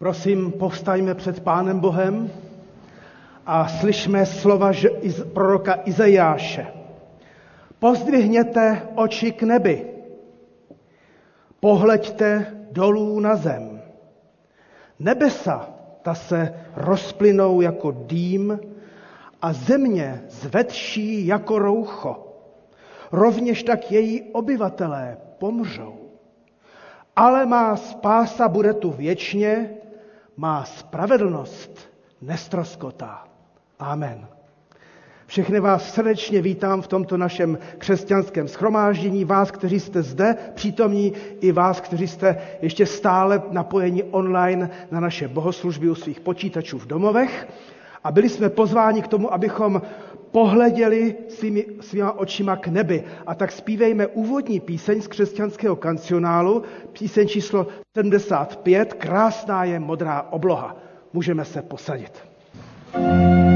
Prosím, povstaňme před Pánem Bohem a slyšme slova proroka Izajáše. Pozdvihněte oči k nebi, pohleďte dolů na zem. Nebesa, ta se rozplynou jako dým a země zvedší jako roucho. Rovněž tak její obyvatelé pomřou. Ale má spása bude tu věčně, má spravedlnost nestroskotá. Amen. Všechny vás srdečně vítám v tomto našem křesťanském schromáždění, vás, kteří jste zde přítomní, i vás, kteří jste ještě stále napojeni online na naše bohoslužby u svých počítačů v domovech. A byli jsme pozváni k tomu, abychom pohleděli svými, svýma očima k nebi. A tak zpívejme úvodní píseň z křesťanského kancionálu, píseň číslo 75, Krásná je modrá obloha. Můžeme se posadit. thank you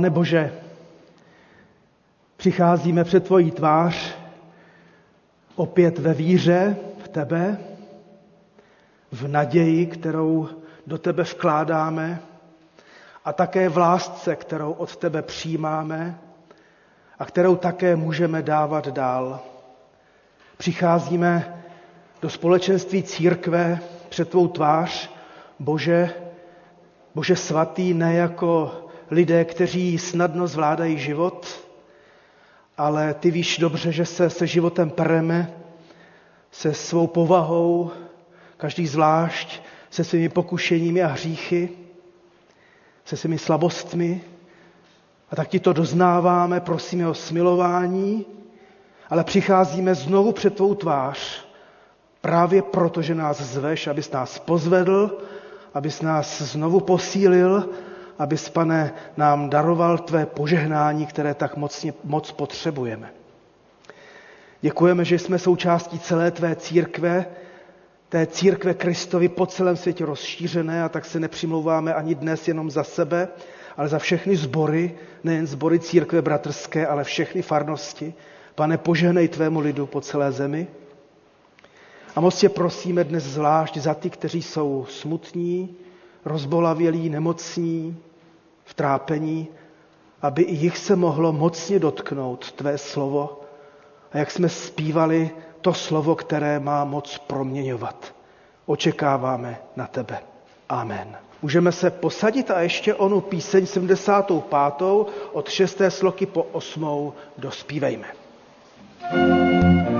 Pane Bože, přicházíme před tvojí tvář opět ve víře v tebe, v naději, kterou do tebe vkládáme a také v lásce, kterou od tebe přijímáme a kterou také můžeme dávat dál. Přicházíme do společenství církve před tvou tvář, Bože, Bože svatý, ne jako lidé, kteří snadno zvládají život, ale ty víš dobře, že se se životem pereme, se svou povahou, každý zvlášť, se svými pokušeními a hříchy, se svými slabostmi. A tak ti to doznáváme, prosíme o smilování, ale přicházíme znovu před tvou tvář, právě proto, že nás zveš, abys nás pozvedl, abys nás znovu posílil abys, pane, nám daroval tvé požehnání, které tak mocně, moc potřebujeme. Děkujeme, že jsme součástí celé tvé církve, té církve Kristovi po celém světě rozšířené a tak se nepřimlouváme ani dnes jenom za sebe, ale za všechny sbory, nejen sbory církve bratrské, ale všechny farnosti. Pane, požehnej tvému lidu po celé zemi. A moc tě prosíme dnes zvlášť za ty, kteří jsou smutní, rozbolavělí, nemocní, v trápení, aby i jich se mohlo mocně dotknout tvé slovo. A jak jsme zpívali, to slovo, které má moc proměňovat. Očekáváme na tebe. Amen. Můžeme se posadit a ještě onu píseň 75. od 6. sloky po 8. dospívejme. thank you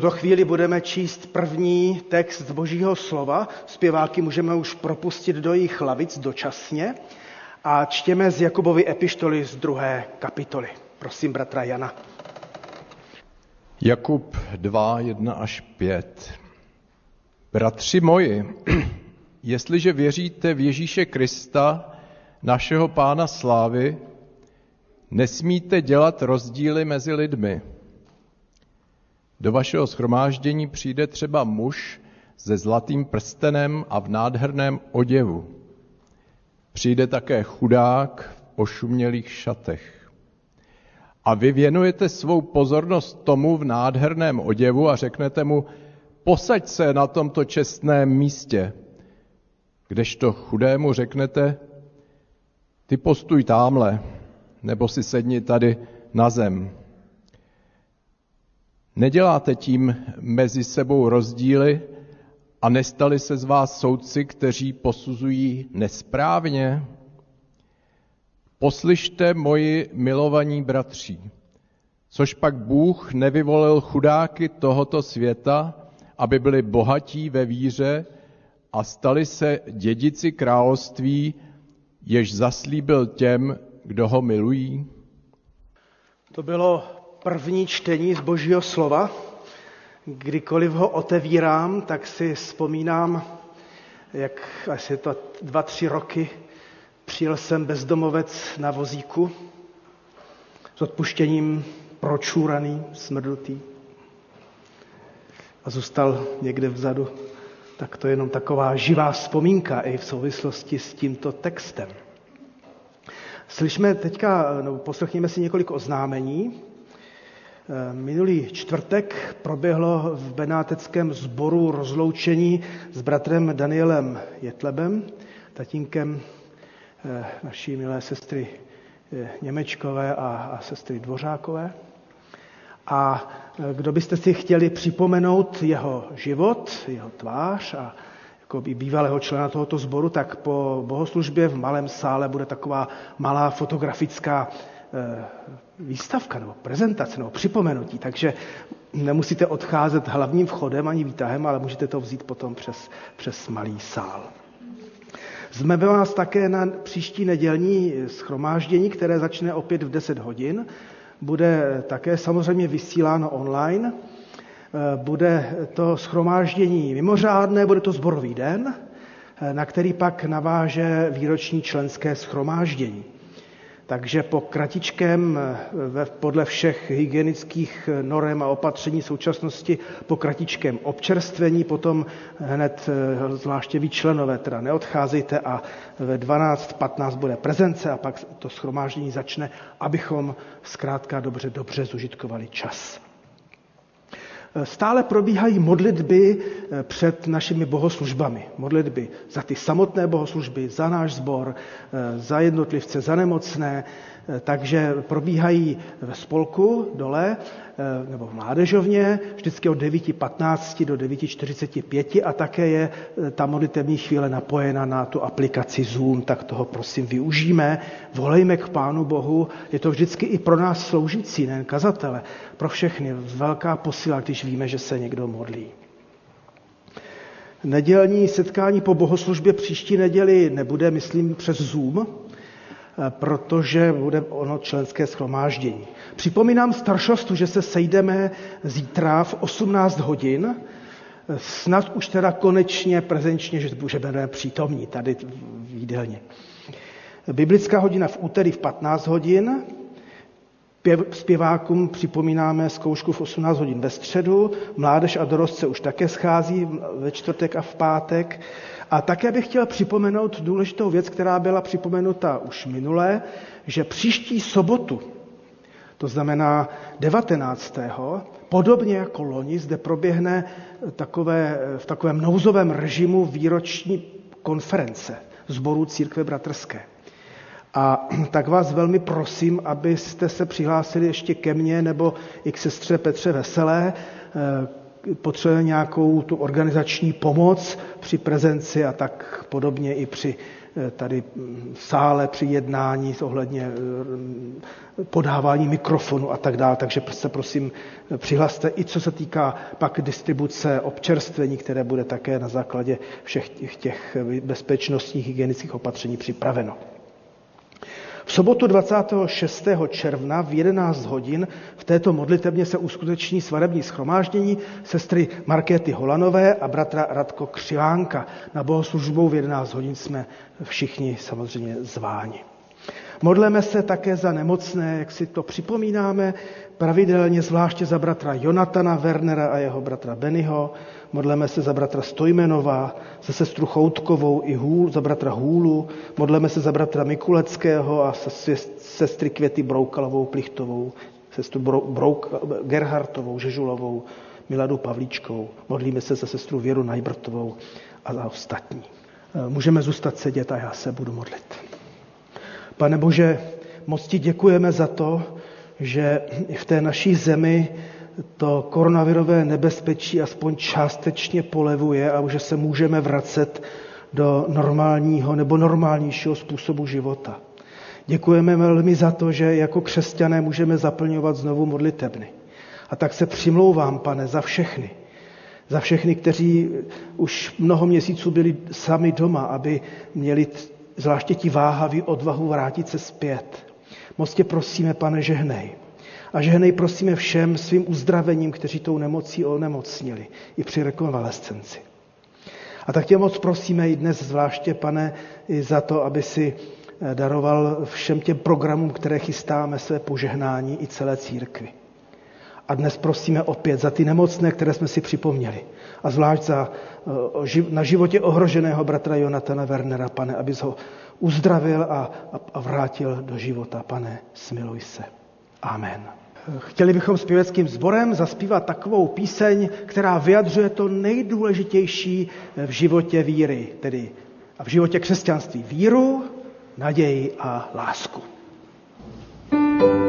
tuto chvíli budeme číst první text z Božího slova. Zpěváky můžeme už propustit do jejich lavic dočasně a čtěme z Jakubovy epištoly z druhé kapitoly. Prosím, bratra Jana. Jakub 2, 1 až 5. Bratři moji, jestliže věříte v Ježíše Krista, našeho pána slávy, nesmíte dělat rozdíly mezi lidmi – do vašeho schromáždění přijde třeba muž se zlatým prstenem a v nádherném oděvu. Přijde také chudák v ošumělých šatech. A vy věnujete svou pozornost tomu v nádherném oděvu a řeknete mu, posaď se na tomto čestném místě. Kdežto chudému řeknete, ty postuj támhle, nebo si sedni tady na zem. Neděláte tím mezi sebou rozdíly a nestali se z vás soudci, kteří posuzují nesprávně? Poslyšte moji milovaní bratří, což pak Bůh nevyvolil chudáky tohoto světa, aby byli bohatí ve víře a stali se dědici království, jež zaslíbil těm, kdo ho milují? To bylo první čtení z Božího slova. Kdykoliv ho otevírám, tak si vzpomínám, jak asi to dva, tři roky přijel jsem bezdomovec na vozíku s odpuštěním pročúraný, smrdutý a zůstal někde vzadu. Tak to je jenom taková živá vzpomínka i v souvislosti s tímto textem. Slyšme teďka, no, poslechněme si několik oznámení. Eh, minulý čtvrtek proběhlo v Benáteckém sboru rozloučení s bratrem Danielem Jetlebem, tatínkem eh, naší milé sestry eh, Němečkové a, a sestry Dvořákové. A kdo byste si chtěli připomenout jeho život, jeho tvář a jako by bývalého člena tohoto sboru, tak po bohoslužbě v malém sále bude taková malá fotografická výstavka nebo prezentace nebo připomenutí, takže nemusíte odcházet hlavním vchodem ani výtahem, ale můžete to vzít potom přes, přes malý sál. Jsme vás také na příští nedělní schromáždění, které začne opět v 10 hodin. Bude také samozřejmě vysíláno online. bude to schromáždění mimořádné, bude to zborový den, na který pak naváže výroční členské schromáždění. Takže po kratičkém, podle všech hygienických norem a opatření současnosti, po kratičkém občerstvení, potom hned zvláště vy členové teda neodcházejte a ve 12.15 bude prezence a pak to schromáždění začne, abychom zkrátka dobře, dobře zužitkovali čas. Stále probíhají modlitby eh, před našimi bohoslužbami. Modlitby za ty samotné bohoslužby, za náš sbor, eh, za jednotlivce, za nemocné, Eh, takže probíhají ve spolku dole eh, nebo v mládežovně vždycky od 9.15 do 9.45 a také je eh, ta modlitevní chvíle napojena na tu aplikaci Zoom, tak toho prosím využijeme. Volejme k Pánu Bohu, je to vždycky i pro nás sloužící, nejen kazatele, pro všechny velká posila, když víme, že se někdo modlí. Nedělní setkání po bohoslužbě příští neděli nebude, myslím, přes Zoom, protože bude ono členské schromáždění. Připomínám staršostu, že se sejdeme zítra v 18 hodin, snad už teda konečně prezenčně, že budeme přítomní tady v jídelně. Biblická hodina v úterý v 15 hodin, Zpěvákům připomínáme zkoušku v 18 hodin ve středu, mládež a dorost se už také schází ve čtvrtek a v pátek. A také bych chtěl připomenout důležitou věc, která byla připomenuta už minule, že příští sobotu, to znamená 19. podobně jako loni, zde proběhne takové, v takovém nouzovém režimu výroční konference zborů církve bratrské. A tak vás velmi prosím, abyste se přihlásili ještě ke mně nebo i k sestře Petře Veselé, potřebujeme nějakou tu organizační pomoc při prezenci a tak podobně i při eh, tady mm, sále při jednání ohledně eh, podávání mikrofonu a tak dále. Takže se prosím přihlaste i co se týká pak distribuce občerstvení, které bude také na základě všech těch bezpečnostních hygienických opatření připraveno. V sobotu 26. června v 11 hodin v této modlitebně se uskuteční svarební schromáždění sestry Markéty Holanové a bratra Radko Křivánka. Na bohoslužbou v 11 hodin jsme všichni samozřejmě zváni. Modleme se také za nemocné, jak si to připomínáme, pravidelně zvláště za bratra Jonatana Wernera a jeho bratra Bennyho, modleme se za bratra Stojmenová, za sestru Choutkovou i Hůl, za bratra Hůlu, modleme se za bratra Mikuleckého a sestry Květy Broukalovou, Plichtovou, sestru Brouk, Gerhartovou, Žežulovou, Miladu Pavlíčkou, modlíme se za sestru Věru Najbrtovou a za ostatní. Můžeme zůstat sedět a já se budu modlit. Pane Bože, moc ti děkujeme za to, že v té naší zemi to koronavirové nebezpečí aspoň částečně polevuje a že se můžeme vracet do normálního nebo normálnějšího způsobu života. Děkujeme velmi za to, že jako křesťané můžeme zaplňovat znovu modlitebny. A tak se přimlouvám, pane, za všechny. Za všechny, kteří už mnoho měsíců byli sami doma, aby měli zvláště ti váhaví odvahu vrátit se zpět. Moc tě prosíme, pane, žehnej. A žehnej prosíme všem svým uzdravením, kteří tou nemocí onemocnili i při rekonvalescenci. A tak tě moc prosíme i dnes zvláště, pane, i za to, aby si eh, daroval všem těm programům, které chystáme, své požehnání i celé církvi. A dnes prosíme opět za ty nemocné, které jsme si připomněli. A zvlášť za eh, na životě ohroženého bratra Jonatana Wernera, pane, abys ho uzdravil a, a vrátil do života. Pane, smiluj se. Amen. Chtěli bychom zpěveckým sborem zaspívat takovou píseň, která vyjadřuje to nejdůležitější v životě víry, tedy a v životě křesťanství. Víru, naději a lásku. thank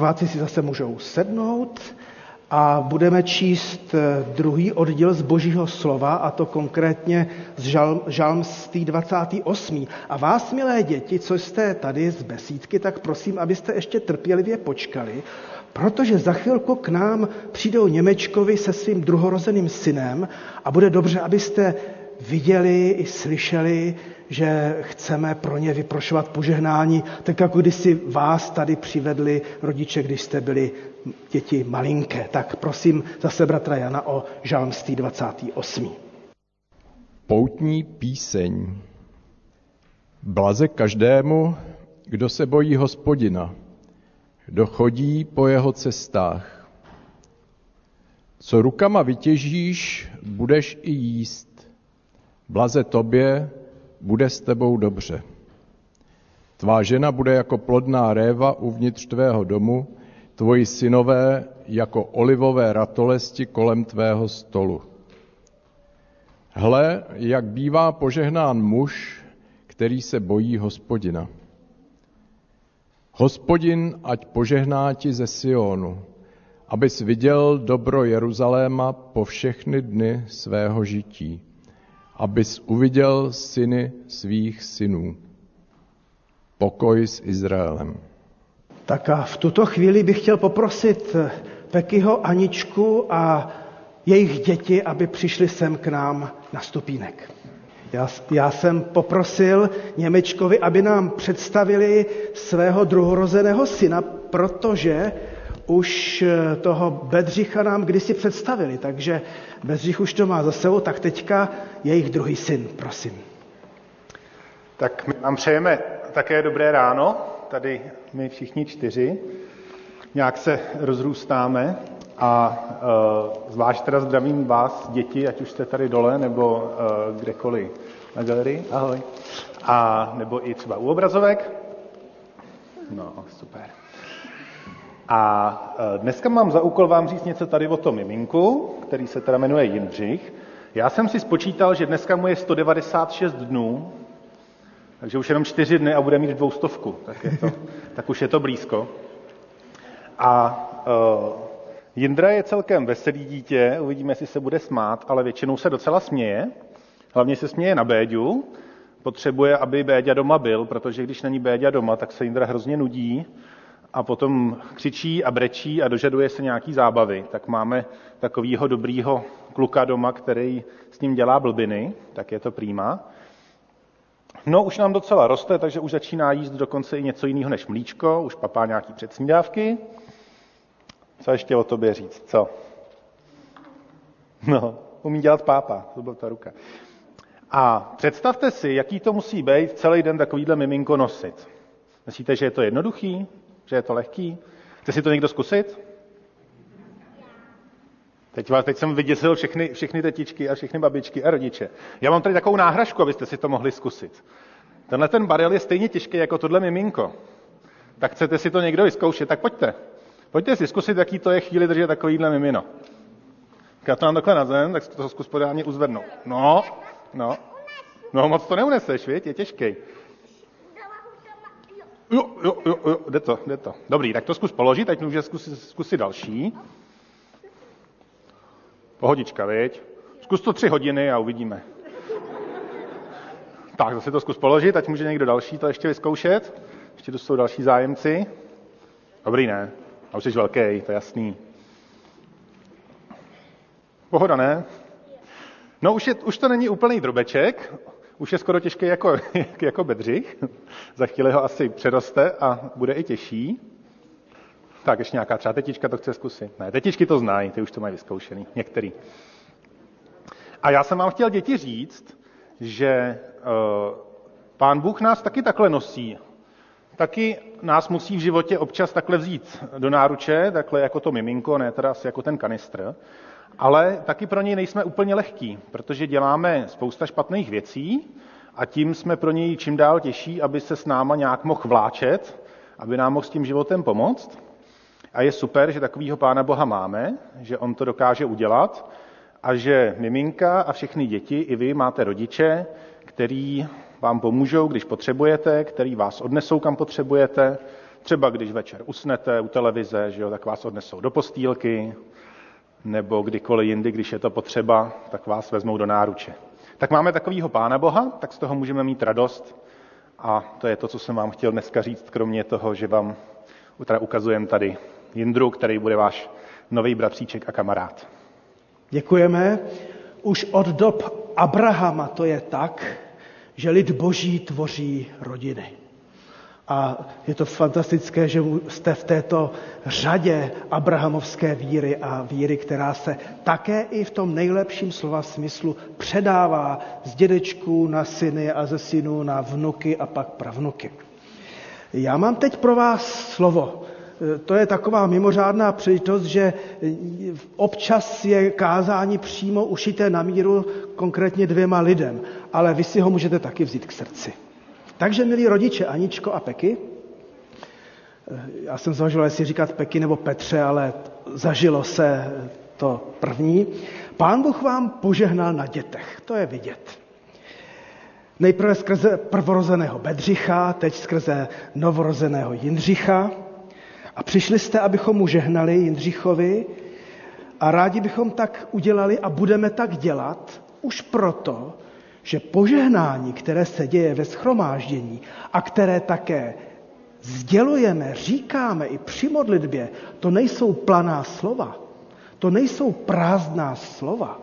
Zpěváci si zase můžou sednout a budeme číst eh, druhý oddíl z Božího slova, a to konkrétně z žalm, žalm z 28. A vás, milé děti, co jste tady z besídky, tak prosím, abyste ještě trpělivě počkali, protože za chvilku k nám přijdou Němečkovi se svým druhorozeným synem a bude dobře, abyste viděli i slyšeli, že chceme pro ně vyprošovat požehnání, tak jako když si vás tady přivedli rodiče, když jste byli děti malinké. Tak prosím zase bratra Jana o žalmství 28. Poutní píseň. Blaze každému, kdo se bojí hospodina, kdo chodí po jeho cestách. Co rukama vytěžíš, budeš i jíst. Blaze tobě, bude s tebou dobře. Tvá žena bude jako plodná réva uvnitř tvého domu, tvoji synové jako olivové ratolesti kolem tvého stolu. Hle, jak bývá požehnán muž, který se bojí hospodina. Hospodin, ať požehná ti ze Sionu, abys viděl dobro Jeruzaléma po všechny dny svého žití, abys uviděl syny svých synů. Pokoj s Izraelem. Tak a v tuto chvíli bych chtěl poprosit Pekyho, Aničku a jejich děti, aby přišli sem k nám na stupínek. Já, já jsem poprosil Němečkovi, aby nám představili svého druhorozeného syna, protože už toho Bedřicha nám kdysi představili, takže Bedřich už to má za sebou, tak teďka jejich druhý syn, prosím. Tak my vám přejeme také dobré ráno, tady my všichni čtyři. Nějak se rozrůstáme a uh, zvlášť teda zdravím vás, děti, ať už jste tady dole nebo uh, kdekoliv na galerii. Ahoj. A nebo i třeba u obrazovek. No, super. A uh, dneska mám za úkol vám říct něco tady o tom miminku, který se teda jmenuje Jindřich. Já jsem si spočítal, že dneska mu je 196 dnů, takže už jenom čtyři dny a bude mít dvoustovku, tak, je to, tak už je to blízko. A uh, Jindra je celkem veselý dítě, uvidíme, jestli se bude smát, ale většinou se docela směje. Hlavně se směje na Béďu, potřebuje, aby Béďa doma byl, protože když není Béďa doma, tak se Jindra hrozně nudí a potom křičí a brečí a dožaduje se nějaký zábavy. Tak máme takového dobrýho kluka doma, který s ním dělá blbiny, tak je to prýma. No, už nám docela roste, takže už začíná jíst dokonce i něco jiného než mlíčko, už papá nějaký předsnídávky. Co ještě o tobě říct? Co? No, umí dělat pápa, to byla ta ruka. A představte si, jaký to musí být celý den takovýhle miminko nosit. Myslíte, že je to jednoduchý? Že je to lehký? Chce si to někdo zkusit? Teď, teď jsem vyděsil všechny, všechny tetičky a všechny babičky a rodiče. Já mám tady takovou náhražku, abyste si to mohli zkusit. Tenhle ten barel je stejně těžký jako tohle miminko. Tak chcete si to někdo vyzkoušet, tak pojďte. Pojďte si zkusit, jaký to je chvíli držet takovýhle mimino. Já to mám takhle na zem, tak to zkus podání uzvednout. No, no. No, moc to neuneseš, věď? Je těžký. Jo, jo, jo, jo, jde to, jde to. Dobrý, tak to zkus položit, teď může zkusit, zkusit další. Pohodička, viď? Zkus to tři hodiny a uvidíme. Tak, zase to zkus položit, ať může někdo další to ještě vyzkoušet. Ještě tu jsou další zájemci. Dobrý, ne? A už jsi velký, to je jasný. Pohoda, ne? No už, je, už to není úplný drobeček, už je skoro těžký jako, jako bedřich. Za chvíli ho asi přeroste a bude i těžší. Tak ještě nějaká třeba tetička to chce zkusit. Ne, tetičky to znají, ty už to mají vyzkoušený, některý. A já jsem vám chtěl děti říct, že uh, pán Bůh nás taky takhle nosí. Taky nás musí v životě občas takhle vzít do náruče, takhle jako to miminko, ne teda asi jako ten kanistr, ale taky pro něj nejsme úplně lehký, protože děláme spousta špatných věcí a tím jsme pro něj čím dál těžší, aby se s náma nějak mohl vláčet, aby nám mohl s tím životem pomoct. A je super, že takového Pána Boha máme, že on to dokáže udělat a že miminka a všechny děti, i vy máte rodiče, který vám pomůžou, když potřebujete, který vás odnesou, kam potřebujete, Třeba když večer usnete u televize, že jo, tak vás odnesou do postýlky, nebo kdykoliv jindy, když je to potřeba, tak vás vezmou do náruče. Tak máme takového Pána Boha, tak z toho můžeme mít radost. A to je to, co jsem vám chtěl dneska říct, kromě toho, že vám teda ukazujem tady Jindru, který bude váš nový bratříček a kamarád. Děkujeme. Už od dob Abrahama to je tak, že lid boží tvoří rodiny. A je to fantastické, že jste v této řadě abrahamovské víry a víry, která se také i v tom nejlepším slova smyslu předává z dědečků na syny a ze synů na vnuky a pak pravnuky. Já mám teď pro vás slovo. To je taková mimořádná příležitost, že občas je kázání přímo ušité na míru konkrétně dvěma lidem, ale vy si ho můžete taky vzít k srdci. Takže, milí rodiče Aničko a Peky, já jsem zvažoval, jestli říkat Peky nebo Petře, ale zažilo se to první. Pán Bůh vám požehnal na dětech, to je vidět. Nejprve skrze prvorozeného Bedřicha, teď skrze novorozeného Jindřicha. A přišli jste, abychom mu žehnali Jindřichovi a rádi bychom tak udělali a budeme tak dělat už proto, že požehnání, které se děje ve schromáždění a které také sdělujeme, říkáme i při modlitbě, to nejsou planá slova, to nejsou prázdná slova,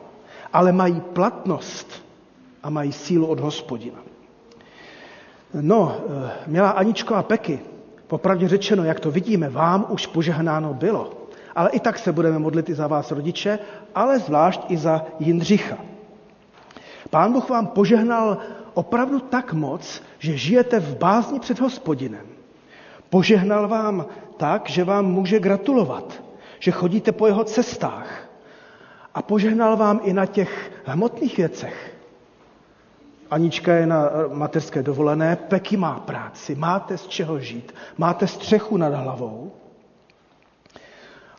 ale mají platnost a mají sílu od hospodina. No, eh, milá Aničko a Peky, popravdě řečeno, jak to vidíme, vám už požehnáno bylo. Ale i tak se budeme modlit i za vás, rodiče, ale zvlášť i za Jindřicha. Pán Bůh vám požehnal opravdu tak moc, že žijete v bázni před hospodinem. Požehnal vám tak, že vám může gratulovat, že chodíte po jeho cestách. A požehnal vám i na těch hmotných věcech. Anička je na mateřské dovolené, Peky má práci, máte z čeho žít, máte střechu nad hlavou.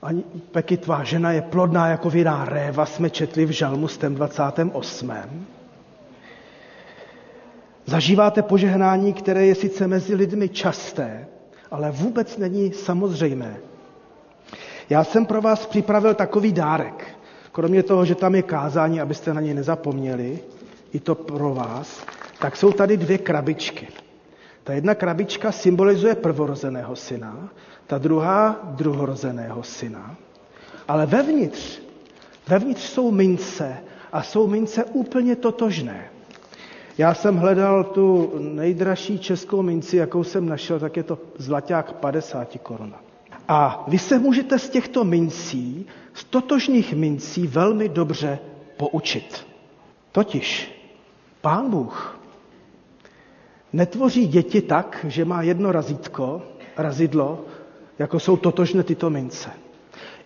Ani Peky, tvá žena je plodná jako vinná réva, jsme četli v Žalmu 28. Zažíváte požehnání, které je sice mezi lidmi časté, ale vůbec není samozřejmé. Já jsem pro vás připravil takový dárek. Kromě toho, že tam je kázání, abyste na něj nezapomněli, i to pro vás, tak jsou tady dvě krabičky. Ta jedna krabička symbolizuje prvorozeného syna, ta druhá druhorozeného syna. Ale vevnitř, vevnitř jsou mince a jsou mince úplně totožné. Já jsem hledal tu nejdražší českou minci, jakou jsem našel, tak je to zlaťák 50 koruna. A vy se můžete z těchto mincí, z totožných mincí velmi dobře poučit. Totiž Pán Bůh netvoří děti tak, že má jedno razítko, razidlo, jako jsou totožné tyto mince.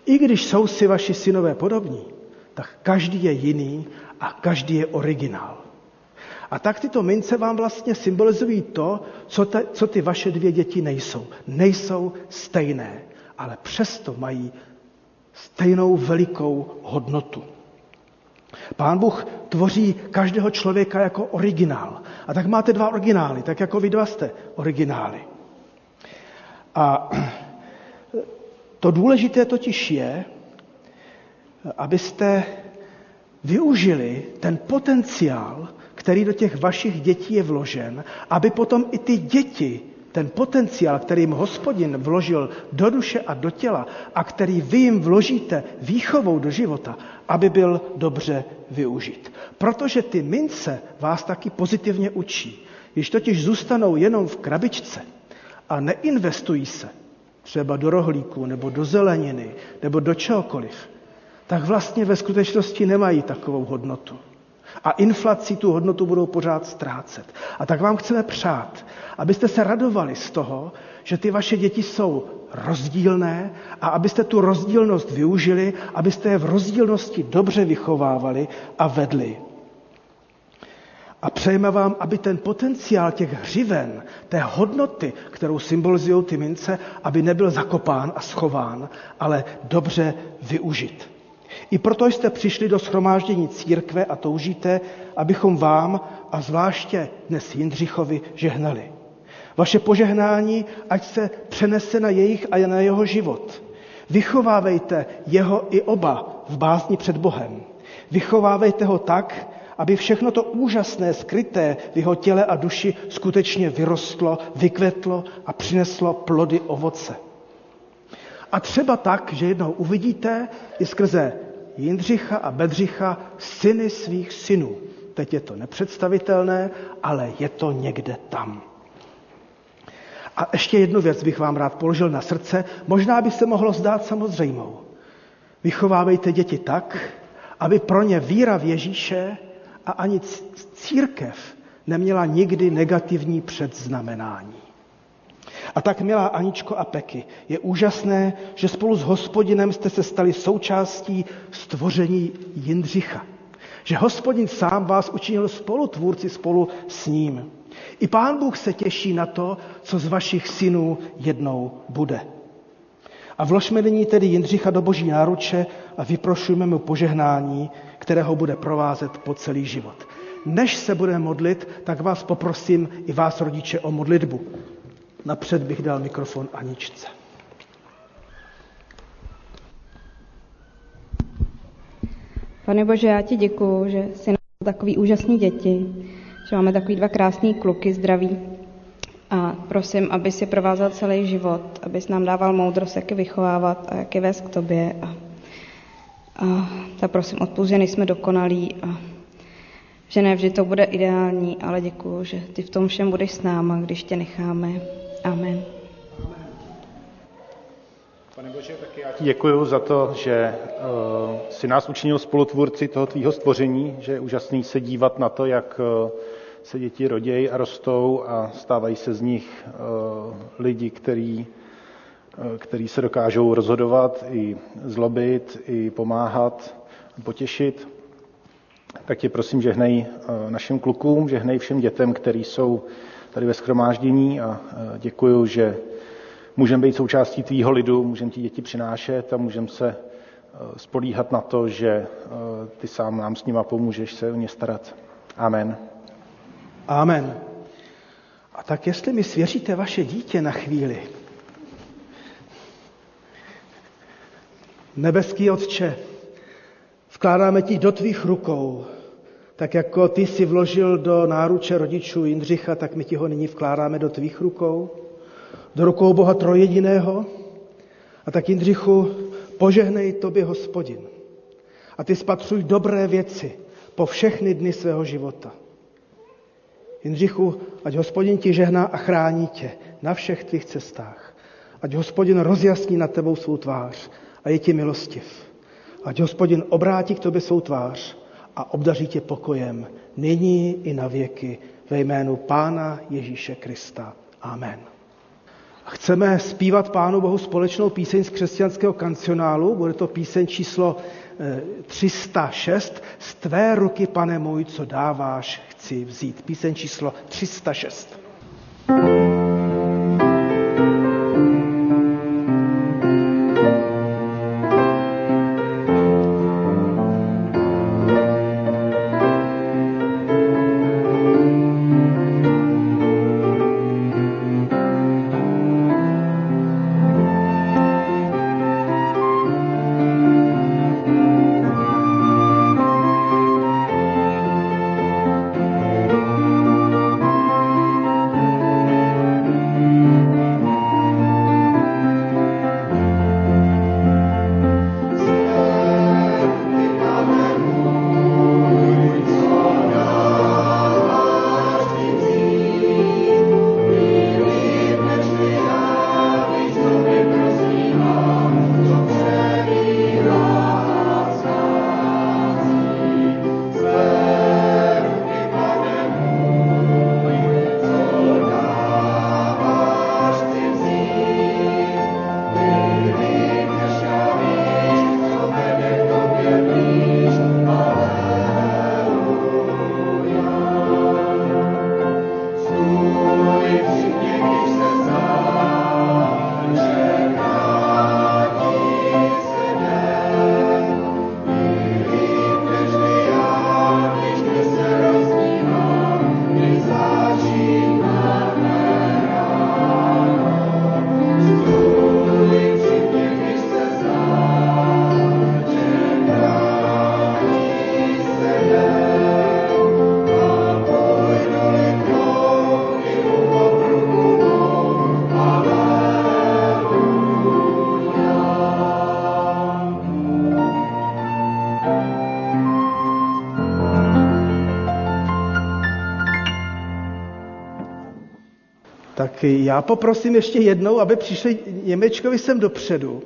I když jsou si vaši synové podobní, tak každý je jiný a každý je originál. A tak tyto mince vám vlastně symbolizují to, co, te, co ty vaše dvě děti nejsou. Nejsou stejné, ale přesto mají stejnou velikou hodnotu. Pán Bůh tvoří každého člověka jako originál. A tak máte dva originály, tak jako vy dva jste originály. A to důležité totiž je, abyste využili ten potenciál, který do těch vašich dětí je vložen, aby potom i ty děti ten potenciál, který jim hospodin vložil do duše a do těla a který vy jim vložíte výchovou do života, aby byl dobře využit. Protože ty mince vás taky pozitivně učí. Když totiž zůstanou jenom v krabičce a neinvestují se třeba do rohlíku nebo do zeleniny nebo do čehokoliv, tak vlastně ve skutečnosti nemají takovou hodnotu a inflací tu hodnotu budou pořád ztrácet. A tak vám chceme přát, abyste se radovali z toho, že ty vaše děti jsou rozdílné a abyste tu rozdílnost využili, abyste je v rozdílnosti dobře vychovávali a vedli. A přejeme vám, aby ten potenciál těch hřiven, té hodnoty, kterou symbolizují ty mince, aby nebyl zakopán a schován, ale dobře využit. I proto jste přišli do schromáždění církve a toužíte, abychom vám a zvláště dnes Jindřichovi žehnali. Vaše požehnání, ať se přenese na jejich a na jeho život. Vychovávejte jeho i oba v básni před Bohem. Vychovávejte ho tak, aby všechno to úžasné, skryté v jeho těle a duši skutečně vyrostlo, vykvetlo a přineslo plody ovoce. A třeba tak, že jednou uvidíte i skrze Jindřicha a Bedřicha syny svých synů. Teď je to nepředstavitelné, ale je to někde tam. A ještě jednu věc bych vám rád položil na srdce. Možná by se mohlo zdát samozřejmou. Vychovávejte děti tak, aby pro ně víra v Ježíše a ani církev neměla nikdy negativní předznamenání. A tak, milá Aničko a Peky, je úžasné, že spolu s hospodinem jste se stali součástí stvoření Jindřicha. Že hospodin sám vás učinil spolutvůrci spolu s ním. I pán Bůh se těší na to, co z vašich synů jednou bude. A vložme nyní tedy Jindřicha do boží náruče a vyprošujeme mu požehnání, které ho bude provázet po celý život. Než se budeme modlit, tak vás poprosím i vás, rodiče, o modlitbu. Napřed bych dal mikrofon Aničce. Pane Bože, já ti děkuju, že jsi nám takový úžasný děti, že máme takový dva krásný kluky zdraví. A prosím, aby si provázal celý život, abys nám dával moudrost, jak je vychovávat a jak je vést k tobě. A, a tak prosím, odpust, že nejsme dokonalí a že ne vždy to bude ideální, ale děkuju, že ty v tom všem budeš s náma, když tě necháme. Amen. Pane Bože, tak já ti děkuji za to, že uh, si nás učinil spolutvůrci toho tvýho stvoření, že je úžasný se dívat na to, jak uh, se děti rodějí a rostou a stávají se z nich uh, lidi, který, uh, který se dokážou rozhodovat, i zlobit, i pomáhat, potěšit. Tak tě prosím, žehnej uh, našim klukům, žehnej všem dětem, který jsou tady ve schromáždění a děkuju, že můžeme být součástí tvýho lidu, můžeme ti děti přinášet a můžeme se spolíhat na to, že ty sám nám s nima pomůžeš se o ně starat. Amen. Amen. A tak jestli mi svěříte vaše dítě na chvíli, nebeský Otče, vkládáme ti do tvých rukou, tak jako ty si vložil do náruče rodičů Jindřicha, tak my ti ho nyní vkládáme do tvých rukou, do rukou Boha trojediného. A tak Jindřichu, požehnej tobě hospodin. A ty spatřuj dobré věci po všechny dny svého života. Jindřichu, ať hospodin ti žehná a chrání tě na všech tvých cestách. Ať hospodin rozjasní nad tebou svou tvář a je ti milostiv. Ať hospodin obrátí k tobě svou tvář a obdaří tě pokojem nyní i na věky ve jménu Pána Ježíše Krista. Amen. Chceme zpívat Pánu Bohu společnou píseň z křesťanského kancionálu. Bude to píseň číslo 306. Eh, z tvé ruky, pane můj, co dáváš, chci vzít. Píseň číslo 306. Já poprosím ještě jednou, aby přišli Němečkovi sem dopředu,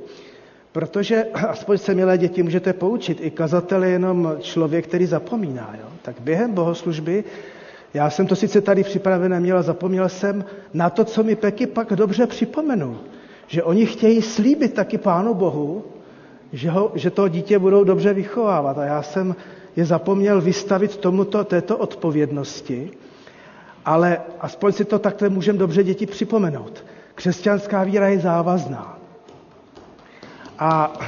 protože aspoň se, milé děti, můžete poučit. I kazatel je jenom člověk, který zapomíná. Jo? Tak během bohoslužby, já jsem to sice tady připravené měl a zapomněl jsem na to, co mi Peky pak dobře připomenu. Že oni chtějí slíbit taky Pánu Bohu, že, ho, že to dítě budou dobře vychovávat. A já jsem je zapomněl vystavit tomuto, této odpovědnosti, ale aspoň si to takhle můžeme dobře děti připomenout. Křesťanská víra je závazná. A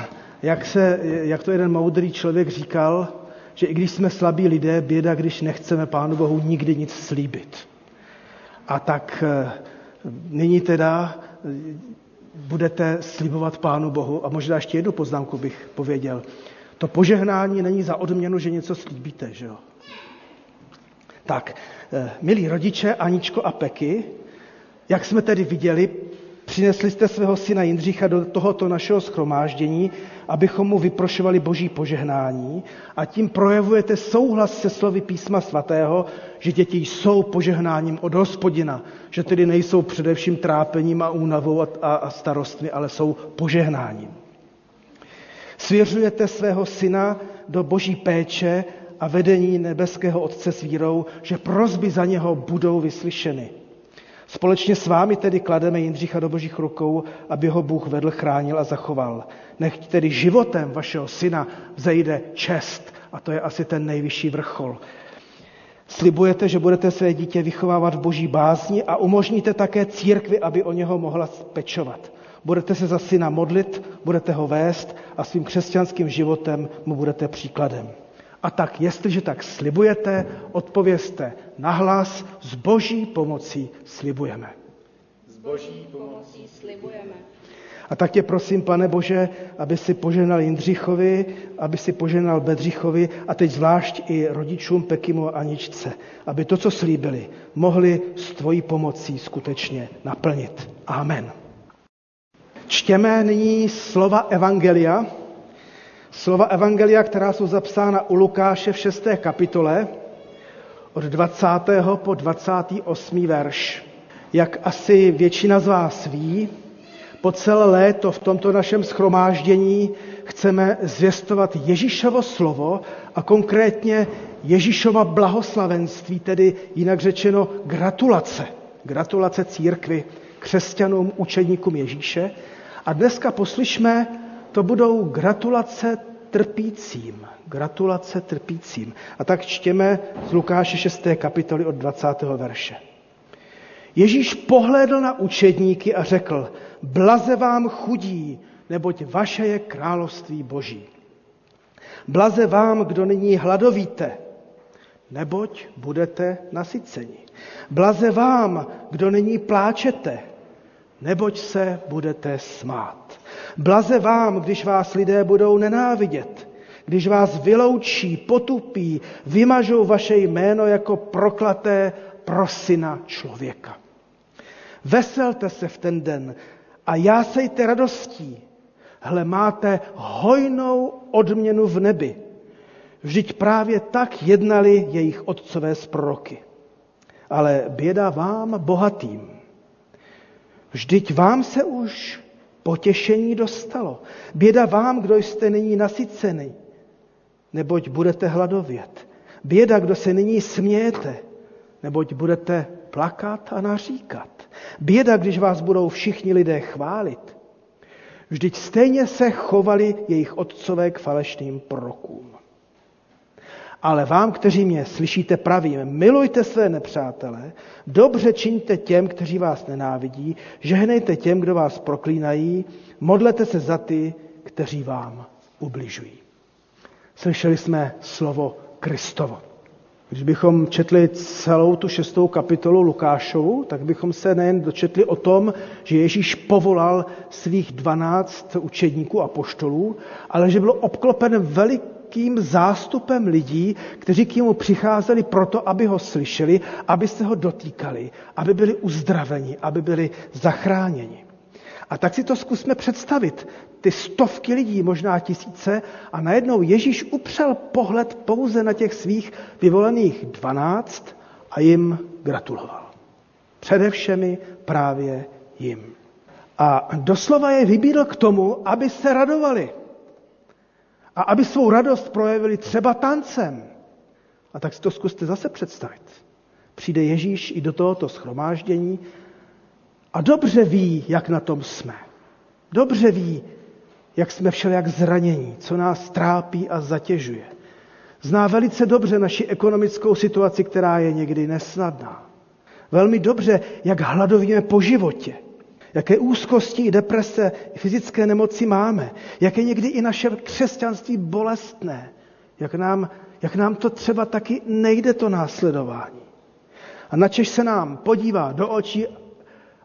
jak, se, jak to jeden moudrý člověk říkal, že i když jsme slabí lidé, běda, když nechceme Pánu Bohu nikdy nic slíbit. A tak eh, nyní teda eh, budete slibovat Pánu Bohu, a možná ještě jednu poznámku bych pověděl. To požehnání není za odměnu, že něco slíbíte, že jo? Tak, eh, milí rodiče, Aničko a Peky, jak jsme tedy viděli, přinesli jste svého syna Jindřicha do tohoto našeho schromáždění, abychom mu vyprošovali boží požehnání a tím projevujete souhlas se slovy písma svatého, že děti jsou požehnáním od hospodina, že tedy nejsou především trápením a únavou a starostmi, ale jsou požehnáním. Svěřujete svého syna do boží péče a vedení nebeského Otce s vírou, že prozby za něho budou vyslyšeny. Společně s vámi tedy klademe Jindřicha do božích rukou, aby ho Bůh vedl, chránil a zachoval. Nechť tedy životem vašeho syna vzejde čest. A to je asi ten nejvyšší vrchol. Slibujete, že budete své dítě vychovávat v boží bázni a umožníte také církvi, aby o něho mohla pečovat. Budete se za syna modlit, budete ho vést a svým křesťanským životem mu budete příkladem. A tak, jestliže tak slibujete, odpovězte nahlas, s boží pomocí slibujeme. S boží pomocí slibujeme. A tak tě prosím, pane Bože, aby si poženal Jindřichovi, aby si poženal Bedřichovi a teď zvlášť i rodičům Pekimu a Aničce, aby to, co slíbili, mohli s tvojí pomocí skutečně naplnit. Amen. Čtěme nyní slova Evangelia, slova Evangelia, která jsou zapsána u Lukáše v 6. kapitole od 20. po 28. verš. Jak asi většina z vás ví, po celé léto v tomto našem schromáždění chceme zvěstovat Ježíšovo slovo a konkrétně Ježíšova blahoslavenství, tedy jinak řečeno gratulace. Gratulace církvi, křesťanům, učeníkům Ježíše. A dneska poslyšme, to budou gratulace trpícím. Gratulace trpícím. A tak čtěme z Lukáše 6. kapitoly od 20. verše. Ježíš pohlédl na učedníky a řekl, blaze vám chudí, neboť vaše je království boží. Blaze vám, kdo nyní hladovíte, neboť budete nasyceni. Blaze vám, kdo nyní pláčete, neboť se budete smát. Blaze vám, když vás lidé budou nenávidět, když vás vyloučí, potupí, vymažou vaše jméno jako proklaté prosina člověka. Veselte se v ten den a jásejte radostí. Hle, máte hojnou odměnu v nebi. Vždyť právě tak jednali jejich otcové z proroky. Ale běda vám, bohatým. Vždyť vám se už potěšení dostalo. Běda vám, kdo jste nyní nasyceni, neboť budete hladovět. Běda, kdo se nyní smějete, neboť budete plakat a naříkat. Běda, když vás budou všichni lidé chválit. Vždyť stejně se chovali jejich otcové k falešným prorokům. Ale vám, kteří mě slyšíte, pravím, milujte své nepřátele, dobře čiňte těm, kteří vás nenávidí, žehnejte těm, kdo vás proklínají, modlete se za ty, kteří vám ubližují. Slyšeli jsme slovo Kristovo. Když bychom četli celou tu šestou kapitolu Lukášovu, tak bychom se nejen dočetli o tom, že Ježíš povolal svých dvanáct učedníků a poštolů, ale že byl obklopen velikým zástupem lidí, kteří k němu přicházeli proto, aby ho slyšeli, aby se ho dotýkali, aby byli uzdraveni, aby byli zachráněni. A tak si to zkusme představit. Ty stovky lidí, možná tisíce, a najednou Ježíš upřel pohled pouze na těch svých vyvolených dvanáct a jim gratuloval. Předevšemi právě jim. A doslova je vybídl k tomu, aby se radovali. A aby svou radost projevili třeba tancem. A tak si to zkuste zase představit. Přijde Ježíš i do tohoto schromáždění a dobře ví, jak na tom jsme. Dobře ví, jak jsme všelijak zranění, co nás trápí a zatěžuje. Zná velice dobře naši ekonomickou situaci, která je někdy nesnadná. Velmi dobře, jak hladovíme po životě, jaké úzkosti i deprese, i fyzické nemoci máme, jak je někdy i naše křesťanství bolestné, jak nám, jak nám to třeba taky nejde to následování. A načež se nám podívá do očí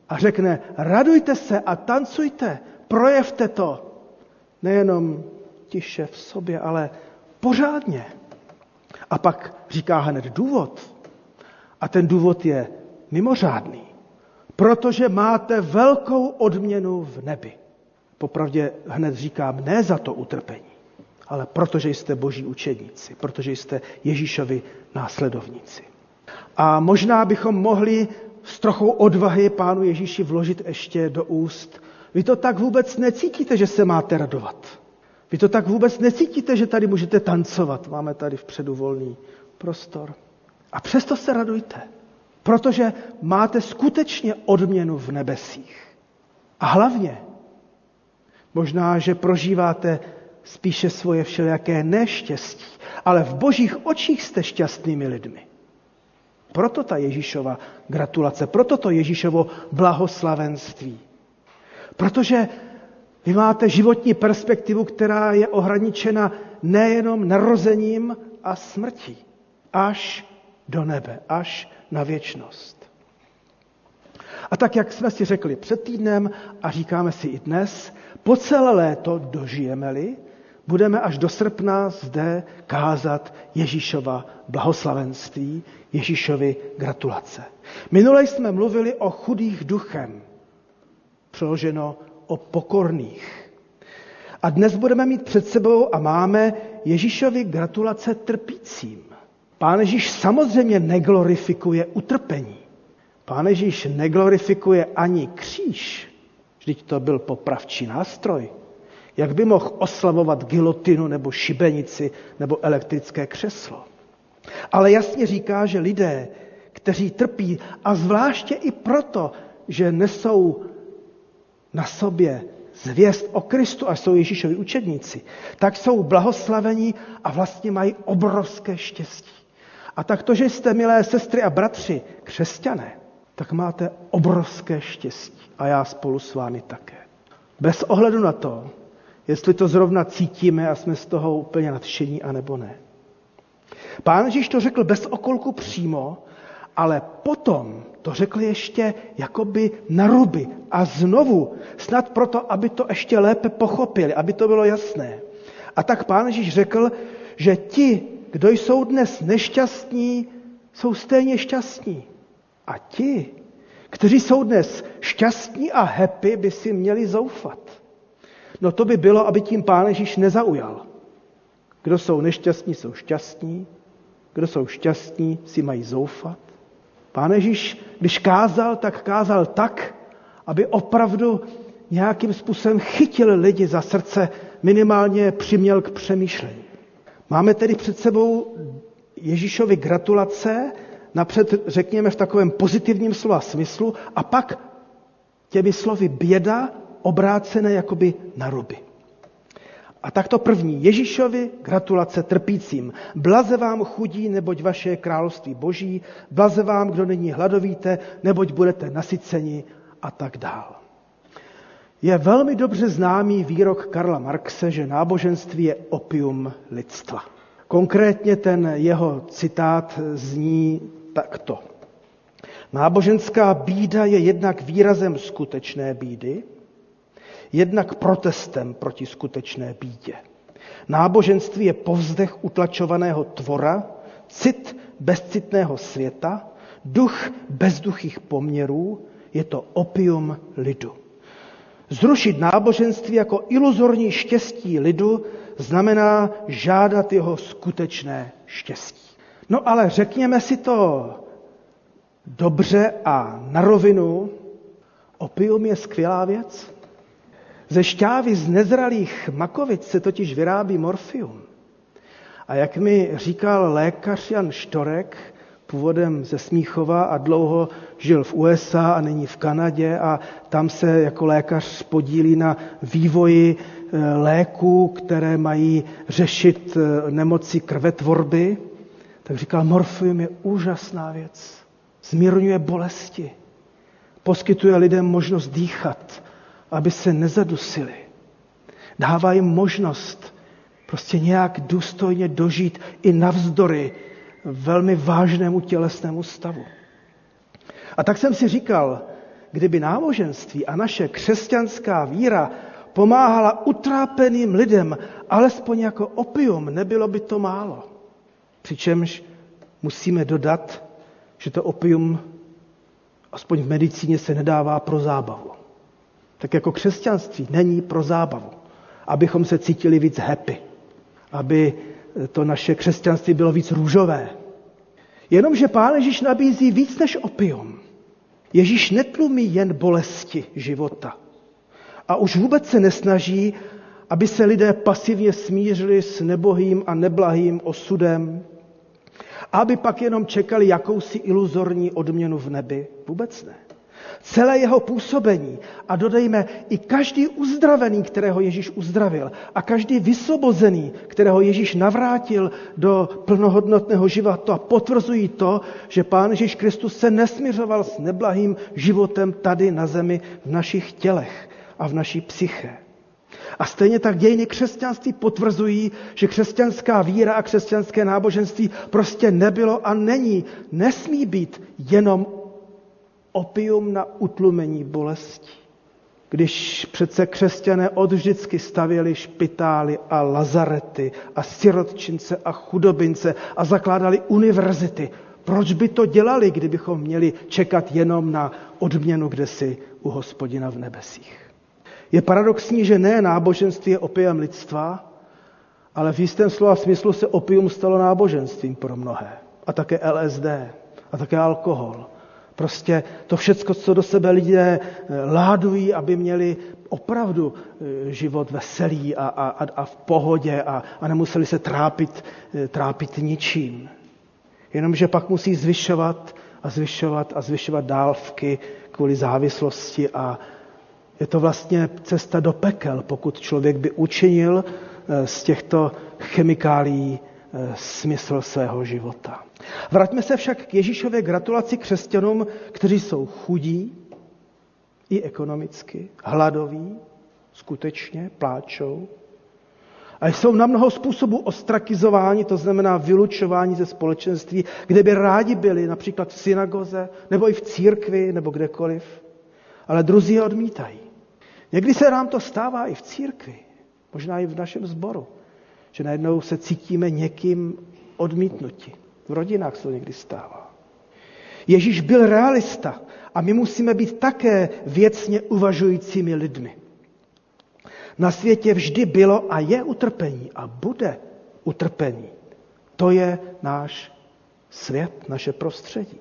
a řekne, radujte se a tancujte, projevte to. Nejenom tiše v sobě, ale pořádně. A pak říká hned důvod. A ten důvod je mimořádný. Protože máte velkou odměnu v nebi. Popravdě hned říkám ne za to utrpení, ale protože jste boží učedníci, protože jste Ježíšovi následovníci. A možná bychom mohli s trochou odvahy pánu Ježíši vložit ještě do úst. Vy to tak vůbec necítíte, že se máte radovat. Vy to tak vůbec necítíte, že tady můžete tancovat. Máme tady vpředu volný prostor. A přesto se radujte, protože máte skutečně odměnu v nebesích. A hlavně, možná, že prožíváte spíše svoje všelijaké neštěstí, ale v božích očích jste šťastnými lidmi. Proto ta Ježíšova gratulace, proto to Ježíšovo blahoslavenství. Protože vy máte životní perspektivu, která je ohraničena nejenom narozením a smrtí, až do nebe, až na věčnost. A tak, jak jsme si řekli před týdnem a říkáme si i dnes, po celé léto dožijeme-li, budeme až do srpna zde kázat Ježíšova blahoslavenství, Ježíšovi gratulace. Minule jsme mluvili o chudých duchem, přeloženo o pokorných. A dnes budeme mít před sebou a máme Ježíšovi gratulace trpícím. Pán Ježíš samozřejmě neglorifikuje utrpení. Pán Ježíš neglorifikuje ani kříž. Vždyť to byl popravčí nástroj. Jak by mohl oslavovat gilotinu nebo šibenici nebo elektrické křeslo. Ale jasně říká, že lidé, kteří trpí, a zvláště i proto, že nesou na sobě zvěst o Kristu a jsou Ježíšovi učedníci, tak jsou blahoslavení a vlastně mají obrovské štěstí. A tak to, že jste, milé sestry a bratři, křesťané, tak máte obrovské štěstí. A já spolu s vámi také. Bez ohledu na to, jestli to zrovna cítíme a jsme z toho úplně nadšení, anebo ne. Pán Ježíš to řekl bez okolku přímo, ale potom to řekl ještě jakoby na ruby a znovu, snad proto, aby to ještě lépe pochopili, aby to bylo jasné. A tak pán Ježíš řekl, že ti, kdo jsou dnes nešťastní, jsou stejně šťastní. A ti, kteří jsou dnes šťastní a happy, by si měli zoufat. No to by bylo, aby tím pán Ježíš nezaujal. Kdo jsou nešťastní, jsou šťastní. Kdo jsou šťastní, si mají zoufat. Pán Ježíš, když kázal, tak kázal tak, aby opravdu nějakým způsobem chytil lidi za srdce, minimálně přiměl k přemýšlení. Máme tedy před sebou Ježíšovi gratulace, napřed řekněme v takovém pozitivním slova smyslu, a pak těmi slovy běda obrácené jakoby na ruby. A tak to první. Ježíšovi gratulace trpícím. Blaze vám chudí, neboť vaše je království boží. Blaze vám, kdo není hladovíte, neboť budete nasyceni a tak dál. Je velmi dobře známý výrok Karla Marxe, že náboženství je opium lidstva. Konkrétně ten jeho citát zní takto. Náboženská bída je jednak výrazem skutečné bídy, jednak protestem proti skutečné bídě. Náboženství je povzdech utlačovaného tvora, cit bezcitného světa, duch bezduchých poměrů, je to opium lidu. Zrušit náboženství jako iluzorní štěstí lidu znamená žádat jeho skutečné štěstí. No ale řekněme si to Dobře a na rovinu, opium je skvělá věc. Ze šťávy z nezralých makovic se totiž vyrábí morfium. A jak mi říkal lékař Jan Štorek, původem ze Smíchova a dlouho žil v USA a nyní v Kanadě a tam se jako lékař podílí na vývoji eh, léků, které mají řešit eh, nemoci krvetvorby, tak říkal, morfium je úžasná věc. Zmírňuje bolesti. Poskytuje lidem možnost dýchat, aby se nezadusili. Dává jim možnost prostě nějak důstojně dožít i navzdory velmi vážnému tělesnému stavu. A tak jsem si říkal, kdyby náboženství a naše křesťanská víra pomáhala utrápeným lidem, alespoň jako opium, nebylo by to málo. Přičemž musíme dodat, že to opium, aspoň v medicíně, se nedává pro zábavu. Tak jako křesťanství není pro zábavu, abychom se cítili víc happy, aby to naše křesťanství bylo víc růžové. Jenomže Pán Ježíš nabízí víc než opium. Ježíš netlumí jen bolesti života. A už vůbec se nesnaží, aby se lidé pasivně smířili s nebohým a neblahým osudem, aby pak jenom čekali jakousi iluzorní odměnu v nebi. Vůbec ne celé jeho působení a dodejme i každý uzdravený, kterého Ježíš uzdravil a každý vysvobozený, kterého Ježíš navrátil do plnohodnotného života, potvrzují to, že Pán Ježíš Kristus se nesměřoval s neblahým životem tady na zemi v našich tělech a v naší psyche. A stejně tak dějiny křesťanství potvrzují, že křesťanská víra a křesťanské náboženství prostě nebylo a není, nesmí být jenom opium na utlumení bolesti. Když přece křesťané od vždycky stavěli špitály a lazarety a sirotčince a chudobince a zakládali univerzity, proč by to dělali, kdybychom měli čekat jenom na odměnu kdesi u hospodina v nebesích? Je paradoxní, že ne náboženství je opiem lidstva, ale v jistém slova smyslu se opium stalo náboženstvím pro mnohé. A také LSD, a také alkohol, Prostě to všecko, co do sebe lidé eh, ládují, aby měli opravdu eh, život veselý a, a, a v pohodě a, a nemuseli se trápit, eh, trápit ničím. Jenomže pak musí zvyšovat a zvyšovat a zvyšovat dálvky kvůli závislosti a je to vlastně cesta do pekel, pokud člověk by učinil z těchto chemikálií smysl svého života. Vraťme se však k Ježíšově gratulaci křesťanům, kteří jsou chudí i ekonomicky, hladoví, skutečně pláčou a jsou na mnoho způsobů ostrakizováni, to znamená vylučování ze společenství, kde by rádi byli, například v synagoze, nebo i v církvi, nebo kdekoliv. Ale druzí je odmítají. Někdy se nám to stává i v církvi, možná i v našem sboru, že najednou se cítíme někým odmítnuti. V rodinách se to někdy stává. Ježíš byl realista a my musíme být také věcně uvažujícími lidmi. Na světě vždy bylo a je utrpení a bude utrpení. To je náš svět, naše prostředí.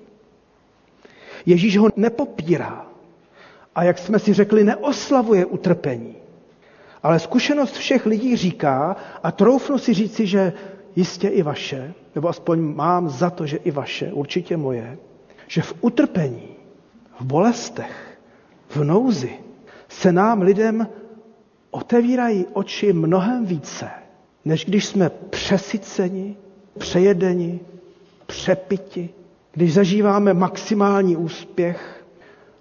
Ježíš ho nepopírá a jak jsme si řekli, neoslavuje utrpení. Ale zkušenost všech lidí říká, a troufnu si říci, že jistě i vaše, nebo aspoň mám za to, že i vaše, určitě moje, že v utrpení, v bolestech, v nouzi se nám lidem otevírají oči mnohem více, než když jsme přesyceni, přejedeni, přepiti, když zažíváme maximální úspěch.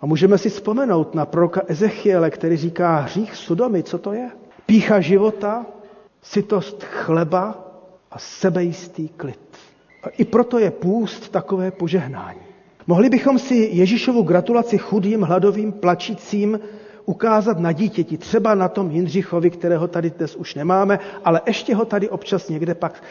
A můžeme si vzpomenout na proroka Ezechiele, který říká hřích sudomy, co to je? Pícha života, sytost chleba, a sebejistý klid. A i proto je půst takové požehnání. Mohli bychom si Ježíšovu gratulaci chudým, hladovým, plačícím ukázat na dítěti, třeba na tom Jindřichovi, kterého tady dnes už nemáme, ale ještě ho tady občas někde pak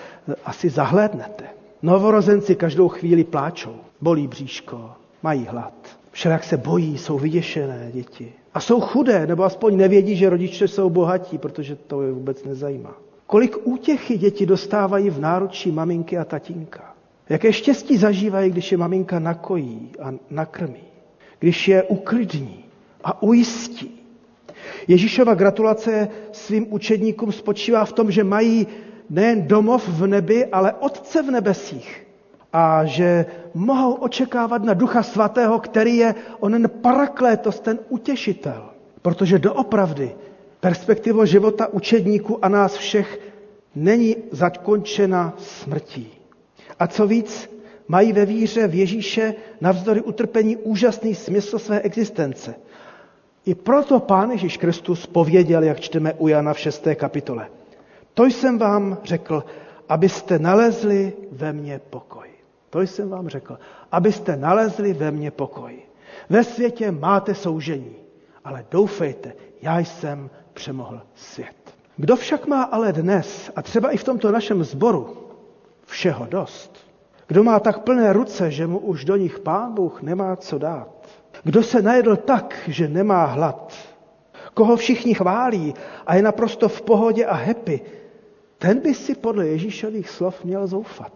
asi zahlédnete. Novorozenci každou chvíli pláčou, bolí bříško, mají hlad. Všelak se bojí, jsou vyděšené děti. A jsou chudé, nebo aspoň nevědí, že rodiče jsou bohatí, protože to je vůbec nezajímá. Kolik útěchy děti dostávají v náručí maminky a tatínka. Jaké štěstí zažívají, když je maminka nakojí a nakrmí, když je uklidní a ujistí. Ježíšova gratulace svým učedníkům spočívá v tom, že mají nejen domov v nebi, ale Otce v nebesích. A že mohou očekávat na Ducha Svatého, který je onen paraklétos, ten utěšitel. Protože doopravdy perspektiva života učedníků a nás všech není zakončena smrtí. A co víc, mají ve víře v Ježíše navzdory utrpení úžasný smysl své existence. I proto Pán Ježíš Kristus pověděl, jak čteme u Jana v 6. kapitole. To jsem vám řekl, abyste nalezli ve mně pokoj. To jsem vám řekl, abyste nalezli ve mně pokoj. Ve světě máte soužení, ale doufejte, já jsem přemohl svět. Kdo však má ale dnes, a třeba i v tomto našem sboru, všeho dost, kdo má tak plné ruce, že mu už do nich pán Bůh nemá co dát, kdo se najedl tak, že nemá hlad, koho všichni chválí a je naprosto v pohodě a happy, ten by si podle Ježíšových slov měl zoufat.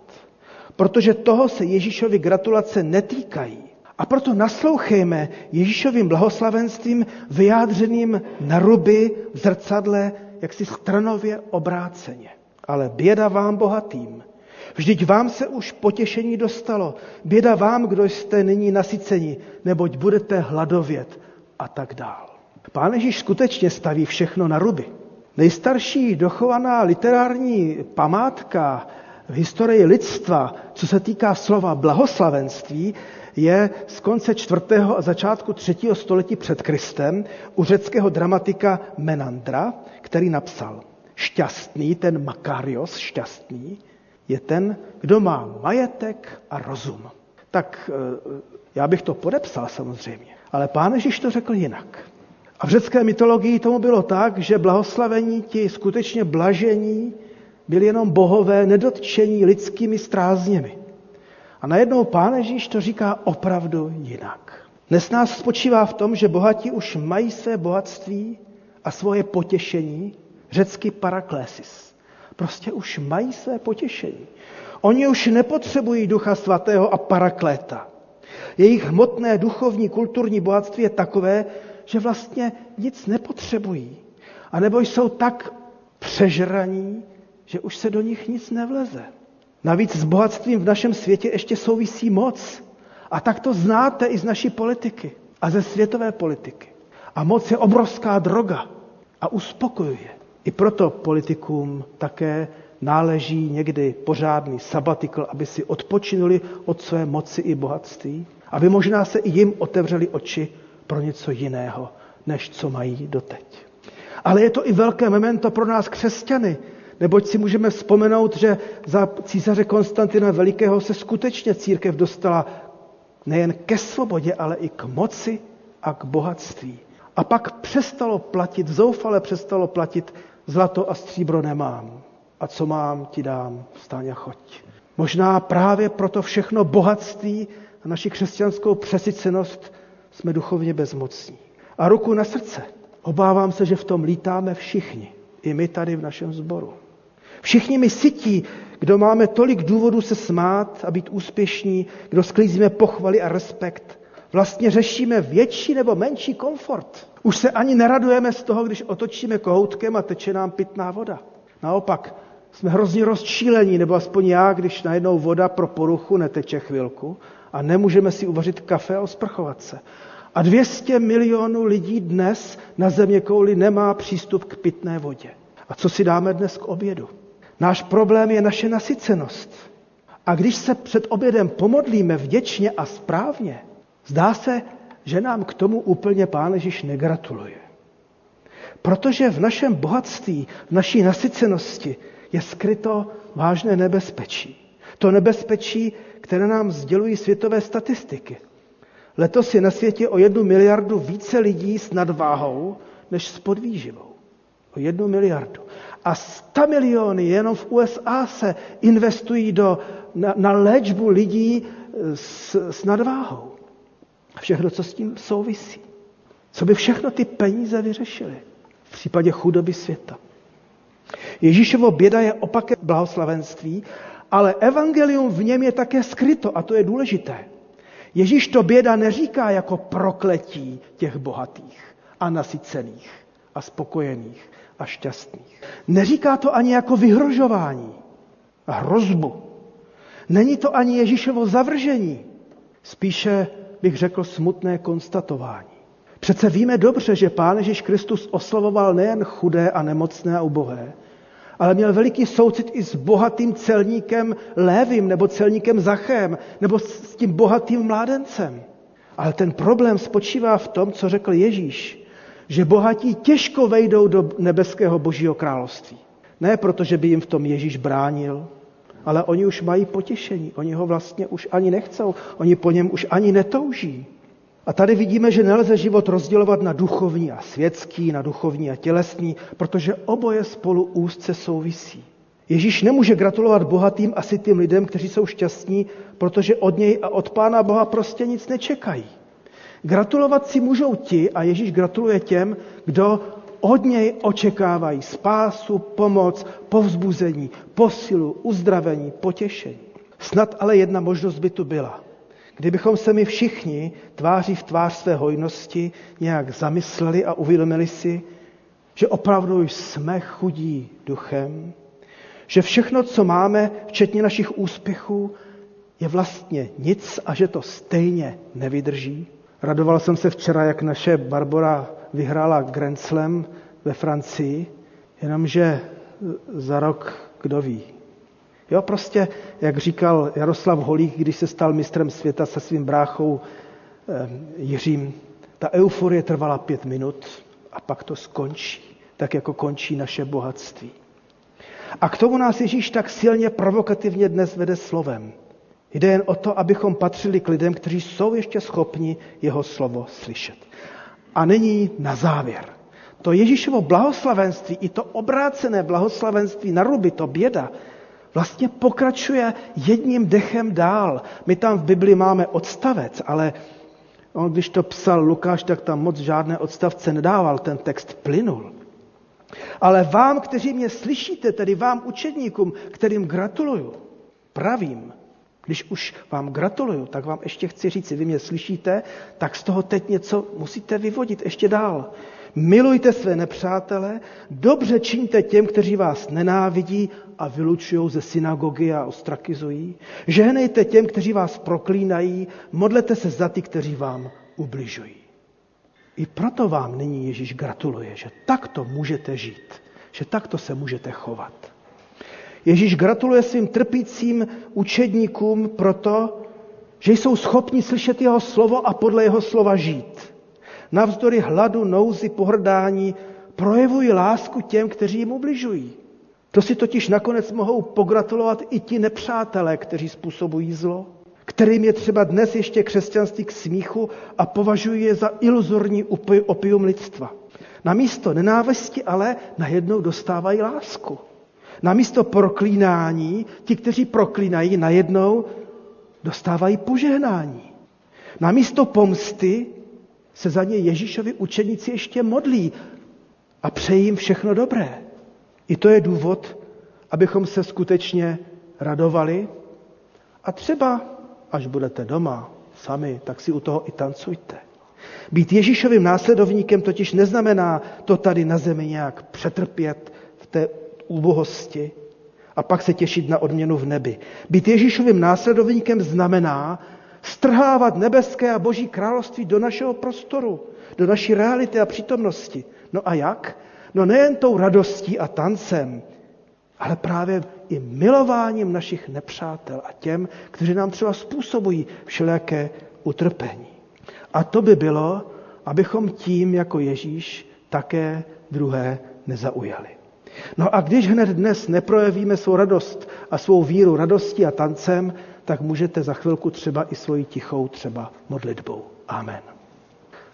Protože toho se Ježíšovi gratulace netýkají. A proto naslouchejme Ježíšovým blahoslavenstvím vyjádřeným na ruby v zrcadle, jaksi stranově obráceně. Ale běda vám bohatým. Vždyť vám se už potěšení dostalo. Běda vám, kdo jste nyní nasyceni, neboť budete hladovět a tak dál. Pán Ježíš skutečně staví všechno na ruby. Nejstarší dochovaná literární památka v historii lidstva, co se týká slova blahoslavenství, je z konce čtvrtého a začátku třetího století před Kristem u řeckého dramatika Menandra, který napsal Šťastný, ten Makarios, šťastný, je ten, kdo má majetek a rozum. Tak eh, já bych to podepsal samozřejmě, ale pán Ježíš to řekl jinak. A v řecké mytologii tomu bylo tak, že blahoslavení ti skutečně blažení byli jenom bohové nedotčení lidskými strázněmi. A najednou Pán Ježíš to říká opravdu jinak. Dnes nás spočívá v tom, že bohatí už mají své bohatství a svoje potěšení, řecky paraklésis. Prostě už mají své potěšení. Oni už nepotřebují ducha svatého a parakléta. Jejich hmotné, duchovní, kulturní bohatství je takové, že vlastně nic nepotřebují. A nebo jsou tak přežraní, že už se do nich nic nevleze. Navíc s bohatstvím v našem světě ještě souvisí moc. A tak to znáte i z naší politiky a ze světové politiky. A moc je obrovská droga a uspokojuje. I proto politikům také náleží někdy pořádný sabatikl, aby si odpočinuli od své moci i bohatství, aby možná se i jim otevřeli oči pro něco jiného, než co mají doteď. Ale je to i velké memento pro nás křesťany, neboť si můžeme vzpomenout, že za císaře Konstantina Velikého se skutečně církev dostala nejen ke svobodě, ale i k moci a k bohatství. A pak přestalo platit, zoufale přestalo platit, zlato a stříbro nemám. A co mám, ti dám, vstáň a choď. Možná právě proto všechno bohatství a naši křesťanskou přesycenost jsme duchovně bezmocní. A ruku na srdce. Obávám se, že v tom lítáme všichni. I my tady v našem sboru. Všichni my sytí, kdo máme tolik důvodů se smát a být úspěšní, kdo sklízíme pochvaly a respekt. Vlastně řešíme větší nebo menší komfort. Už se ani neradujeme z toho, když otočíme kohoutkem a teče nám pitná voda. Naopak, jsme hrozně rozčílení, nebo aspoň já, když najednou voda pro poruchu neteče chvilku a nemůžeme si uvařit kafe a osprchovat se. A 200 milionů lidí dnes na země kouli nemá přístup k pitné vodě. A co si dáme dnes k obědu? Náš problém je naše nasycenost. A když se před obědem pomodlíme vděčně a správně, zdá se, že nám k tomu úplně Pán Ježíš negratuluje. Protože v našem bohatství, v naší nasycenosti je skryto vážné nebezpečí. To nebezpečí, které nám sdělují světové statistiky. Letos je na světě o jednu miliardu více lidí s nadváhou než s podvýživou. O jednu miliardu. A 100 miliony jenom v USA se investují do, na, na léčbu lidí s, s nadváhou. Všechno, co s tím souvisí. Co by všechno ty peníze vyřešily v případě chudoby světa. Ježíšovo běda je opakem blahoslavenství ale evangelium v něm je také skryto a to je důležité. Ježíš to běda neříká jako prokletí těch bohatých a nasycených a spokojených a šťastných. Neříká to ani jako vyhrožování a hrozbu. Není to ani Ježíšovo zavržení, spíše bych řekl smutné konstatování. Přece víme dobře, že Pán Ježíš Kristus oslavoval nejen chudé a nemocné a ubohé, ale měl veliký soucit i s bohatým celníkem Lévim nebo celníkem Zachem nebo s tím bohatým mládencem. Ale ten problém spočívá v tom, co řekl Ježíš, že bohatí těžko vejdou do nebeského božího království. Ne proto, že by jim v tom Ježíš bránil, ale oni už mají potěšení. Oni ho vlastně už ani nechcou. Oni po něm už ani netouží. A tady vidíme, že nelze život rozdělovat na duchovní a světský, na duchovní a tělesný, protože oboje spolu úzce souvisí. Ježíš nemůže gratulovat bohatým asi tím lidem, kteří jsou šťastní, protože od něj a od Pána Boha prostě nic nečekají. Gratulovat si můžou ti, a Ježíš gratuluje těm, kdo od něj očekávají spásu, pomoc, povzbuzení, posilu, uzdravení, potěšení. Snad ale jedna možnost by tu byla. Kdybychom se my všichni tváří v tvář své hojnosti nějak zamysleli a uvědomili si, že opravdu jsme chudí duchem, že všechno, co máme, včetně našich úspěchů, je vlastně nic a že to stejně nevydrží. Radoval jsem se včera, jak naše Barbara vyhrála Grand Slam ve Francii, jenomže za rok, kdo ví. Jo, prostě, jak říkal Jaroslav Holík, když se stal mistrem světa se svým bráchou eh, Jiřím, ta euforie trvala pět minut a pak to skončí, tak jako končí naše bohatství. A k tomu nás Ježíš tak silně provokativně dnes vede slovem. Jde jen o to, abychom patřili k lidem, kteří jsou ještě schopni jeho slovo slyšet. A není na závěr. To Ježíšovo blahoslavenství, i to obrácené blahoslavenství na ruby, to běda, vlastně pokračuje jedním dechem dál. My tam v Bibli máme odstavec, ale on, když to psal Lukáš, tak tam moc žádné odstavce nedával, ten text plynul. Ale vám, kteří mě slyšíte, tedy vám učedníkům, kterým gratuluju, pravím, když už vám gratuluju, tak vám ještě chci říct, vy mě slyšíte, tak z toho teď něco musíte vyvodit ještě dál. Milujte své nepřátele, dobře čiňte těm, kteří vás nenávidí a vylučují ze synagogy a ostrakizují. Žehnejte těm, kteří vás proklínají, modlete se za ty, kteří vám ubližují. I proto vám nyní Ježíš gratuluje, že takto můžete žít, že takto se můžete chovat. Ježíš gratuluje svým trpícím učedníkům proto, že jsou schopni slyšet jeho slovo a podle jeho slova žít. Navzdory hladu, nouzi, pohrdání projevují lásku těm, kteří jim ubližují. To si totiž nakonec mohou pogratulovat i ti nepřátelé, kteří způsobují zlo, kterým je třeba dnes ještě křesťanství k smíchu a považují je za iluzorní opium lidstva. Na místo nenávisti ale najednou dostávají lásku. Na místo proklínání, ti, kteří proklínají, najednou dostávají požehnání. Na místo pomsty se za ně Ježíšovi učeníci ještě modlí a přejí jim všechno dobré. I to je důvod, abychom se skutečně radovali. A třeba, až budete doma sami, tak si u toho i tancujte. Být Ježíšovým následovníkem totiž neznamená to tady na zemi nějak přetrpět v té úbohosti a pak se těšit na odměnu v nebi. Být Ježíšovým následovníkem znamená strhávat nebeské a boží království do našeho prostoru, do naší reality a přítomnosti. No a jak? No nejen tou radostí a tancem, ale právě i milováním našich nepřátel a těm, kteří nám třeba způsobují všelijaké utrpení. A to by bylo, abychom tím jako Ježíš také druhé nezaujali. No a když hned dnes neprojevíme svou radost a svou víru radostí a tancem, tak můžete za chvilku třeba i svoji tichou třeba modlitbou. Amen.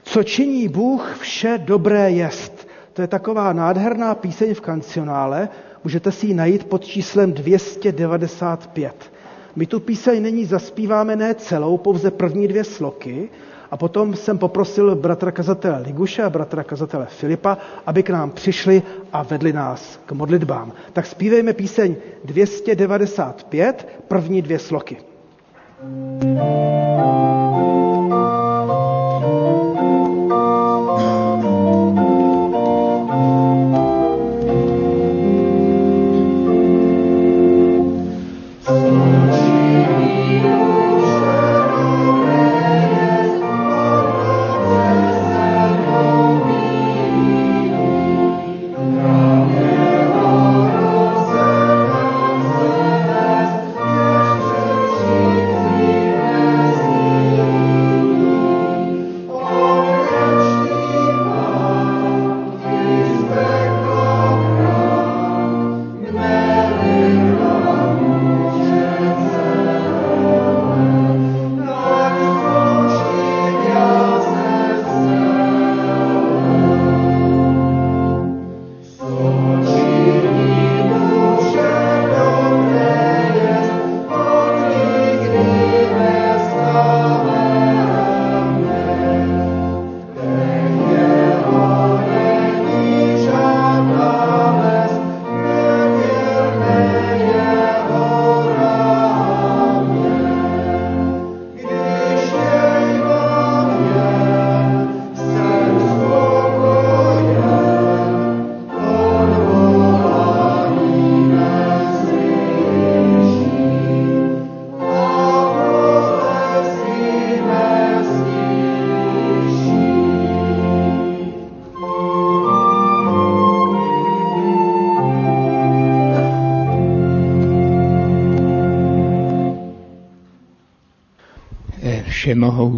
Co činí Bůh, vše dobré jest. To je taková nádherná píseň v kancionále, můžete si ji najít pod číslem 295. My tu píseň není zaspíváme ne celou, pouze první dvě sloky, A potom jsem poprosil bratra kazatele Liguše a bratra kazatele Filipa, aby k nám přišli a vedli nás k modlitbám. Tak zpívejme píseň 295, první dvě sloky. thank you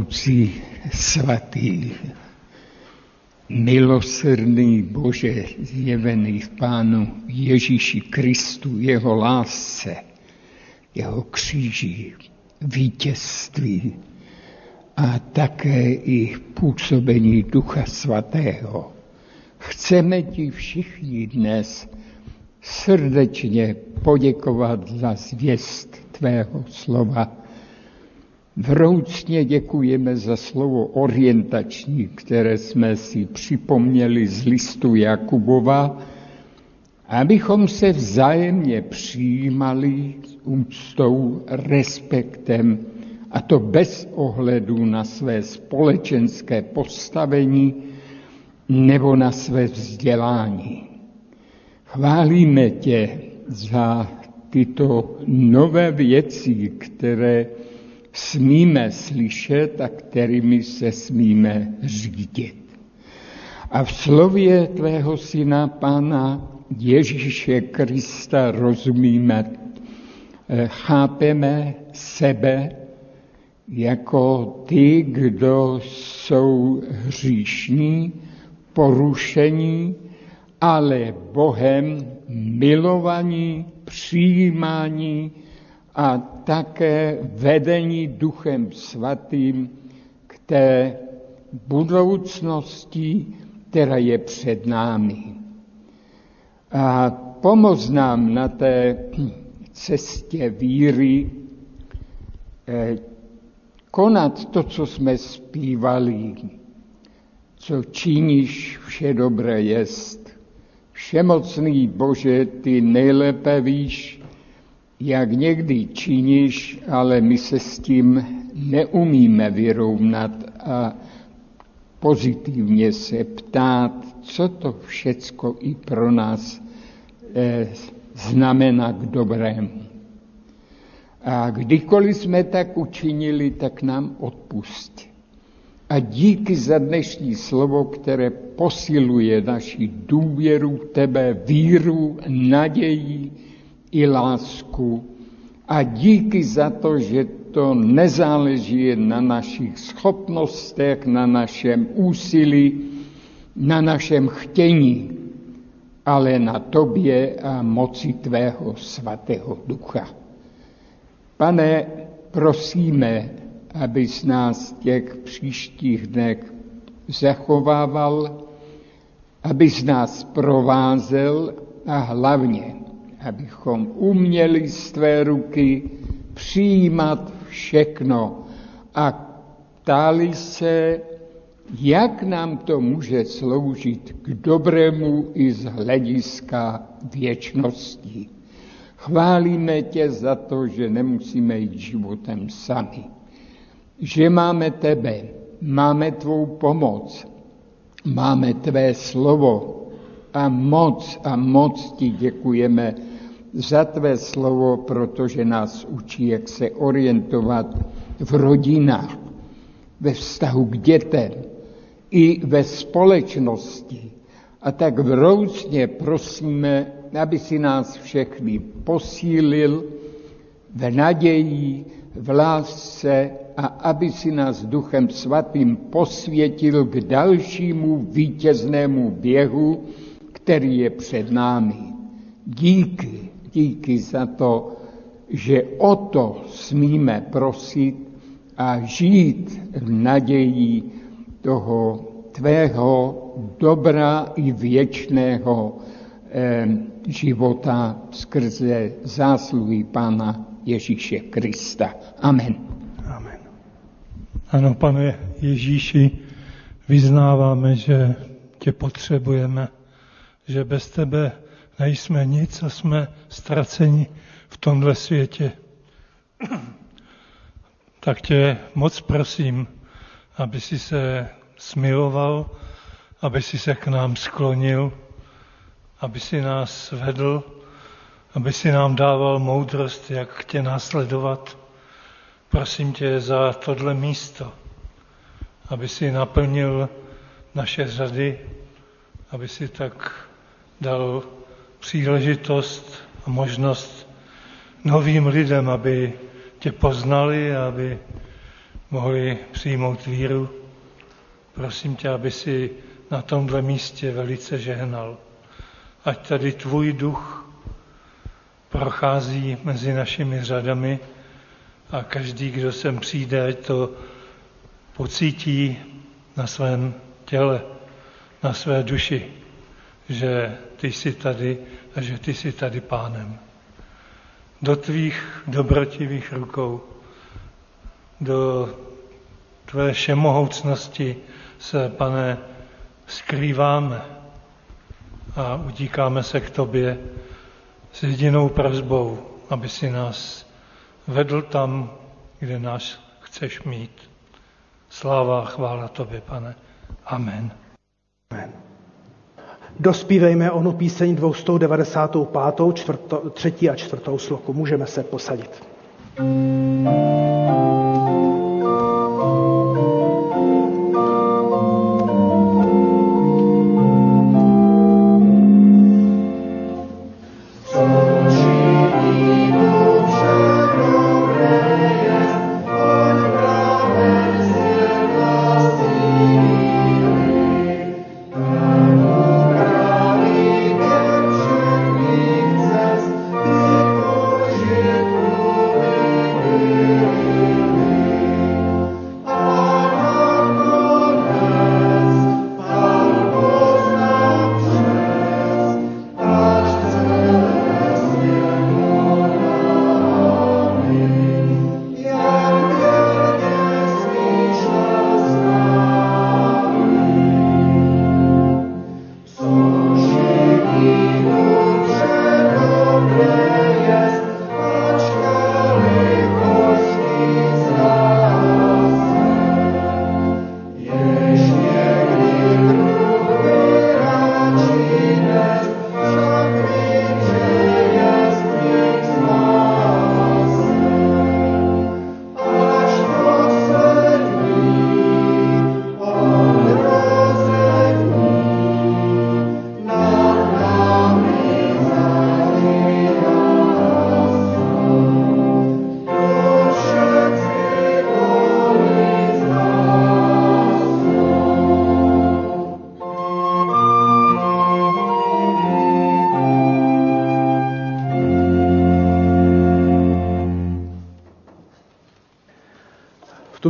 všemohoucí svatý, milosrdný Bože zjevený v Pánu Ježíši Kristu, jeho lásce, jeho kříži, vítězství a také i působení Ducha Svatého. Chceme ti všichni dnes srdečně poděkovat za zvěst tvého slova, Vroucně děkujeme za slovo orientační, které jsme si připomněli z listu Jakubova, abychom se vzájemně přijímali s úctou, respektem, a to bez ohledu na své společenské postavení nebo na své vzdělání. Chválíme tě za tyto nové věci, které smíme slyšet a kterými se smíme řídit. A v slově tvého syna Pána Ježíše Krista rozumíme, eh, chápeme sebe jako ty, kdo jsou hříšní, porušení, ale Bohem milovaní, přijímání, a také vedení Duchem Svatým k té budoucnosti, která je před námi. A pomoz nám na té cestě víry eh, konat to, co jsme zpívali, co činíš, vše dobré jest. Všemocný Bože, ty nejlépe víš, jak někdy činíš, ale my se s tím neumíme vyrovnat a pozitivně se ptát, co to všecko i pro nás eh, znamená k dobrému. A kdykoliv jsme tak učinili, tak nám odpust. A díky za dnešní slovo, které posiluje naši důvěru tebe, víru, naději, i lásku. A díky za to, že to nezáleží na našich schopnostech, na našem úsilí, na našem chtění, ale na tobě a moci tvého svatého ducha. Pane, prosíme, abys nás těch příštích dnech zachovával, abys nás provázel a hlavně abychom uměli z tvé ruky přijímat všechno a ptali se, jak nám to může sloužit k dobrému i z hlediska věčnosti. Chválíme tě za to, že nemusíme jít životem sami. Že máme tebe, máme tvou pomoc, máme tvé slovo a moc a moc ti děkujeme za tvé slovo, protože nás učí, jak se orientovat v rodinách, ve vztahu k dětem, i ve společnosti. A tak vroucně prosíme, aby si nás všechny posílil v naději, v lásce a aby si nás Duchem Svatým posvětil k dalšímu vítěznému běhu, který je před námi. Díky, díky za to, že o to smíme prosit a žít v naději toho tvého dobra i věčného eh, života skrze zásluhy Pána Ježíše Krista. Amen. Amen. Ano, pane Ježíši, vyznáváme, že tě potřebujeme, že bez tebe nejsme nic a jsme ztraceni v tomhle světě. Tak tě moc prosím, aby si se smiloval, aby si se k nám sklonil, aby si nás vedl, aby si nám dával moudrost, jak tě následovat. Prosím tě za tohle místo, aby si naplnil naše řady, aby si tak dal příležitost a možnost novým lidem, aby tě poznali a aby mohli přijmout víru. Prosím tě, aby si na tomhle místě velice žehnal. Ať tady tvůj duch prochází mezi našimi řadami a každý, kdo sem přijde, to pocítí na svém těle, na své duši, že ty jsi tady a že ty jsi tady pánem. Do tvých dobrotivých rukou, do tvé všemohoucnosti se, pane, skrýváme a utíkáme se k tobě s jedinou prozbou, aby si nás vedl tam, kde nás chceš mít. Sláva a chvála tobě, pane. Amen. Amen. Dospívejme onu píseň 295. Čtvrto, třetí a čtvrtou sloku. Můžeme se posadit. thank you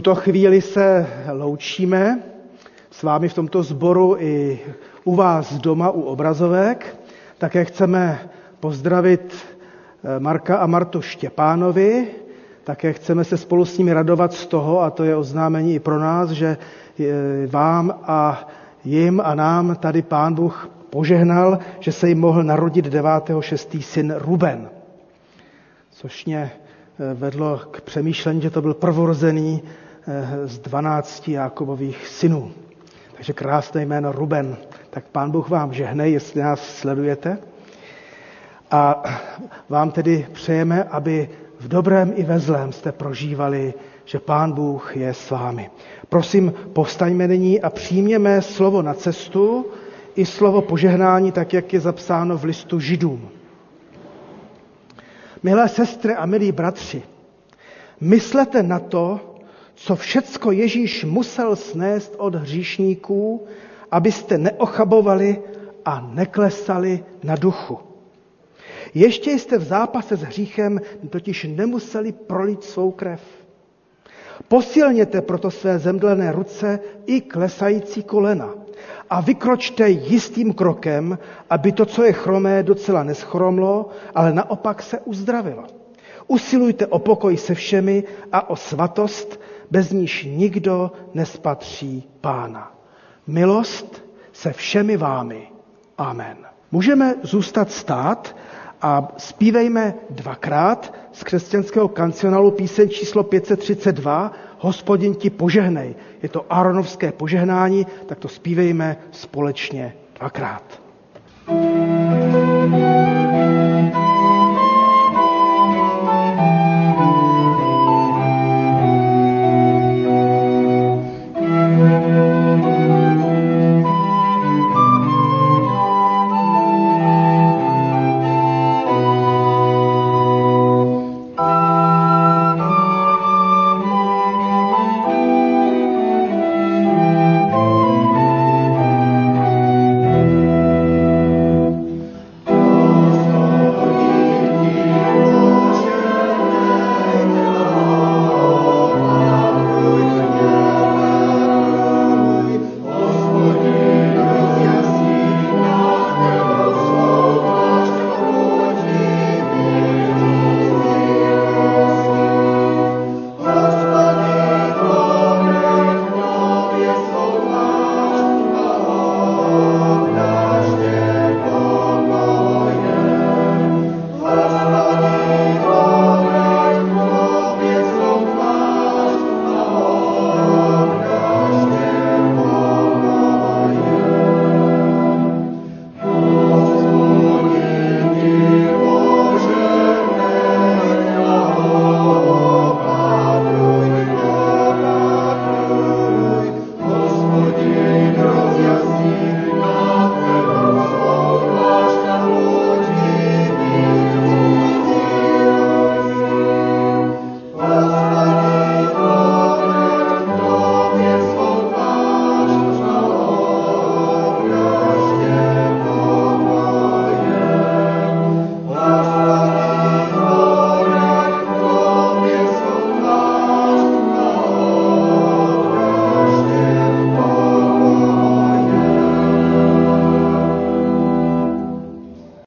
tuto chvíli se loučíme s vámi v tomto sboru i u vás doma u obrazovek. Také chceme pozdravit eh, Marka a Martu Štěpánovi, Také chceme se spolu s nimi radovat z toho, a to je oznámení i pro nás, že vám a jim a nám tady Pán Bůh požehnal, že se jim mohl narodit 9.6. syn Ruben. Což mě eh, vedlo k přemýšlení, že to byl prvorozený eh, z 12 Jákobových synů. Takže krásné jméno Ruben. Tak pán Bůh vám žehne, jestli nás sledujete. A vám tedy přejeme, aby v dobrém i ve zlém jste prožívali, že pán Bůh je s vámi. Prosím, povstaňme nyní a přijměme slovo na cestu i slovo požehnání, tak jak je zapsáno v listu Židům. Milé sestry a milí bratři, myslete na to, co všecko Ježíš musel snést od hříšníků, abyste neochabovali a neklesali na duchu. Ještě jste v zápase s hříchem totiž nemuseli prolít svou krev. Posilněte proto své zemdlené ruce i klesající kolena a vykročte jistým krokem, aby to, co je chromé, docela neschromlo, ale naopak se uzdravilo. Usilujte o pokoj se všemi a o svatost, bez níž nikdo nespatří pána. Milost se všemi vámi. Amen. Můžeme zůstat stát a zpívejme dvakrát z křesťanského kancionálu píseň číslo 532 Hospodin ti požehnej. Je to Aronovské požehnání, tak to zpívejme společně dvakrát. thank you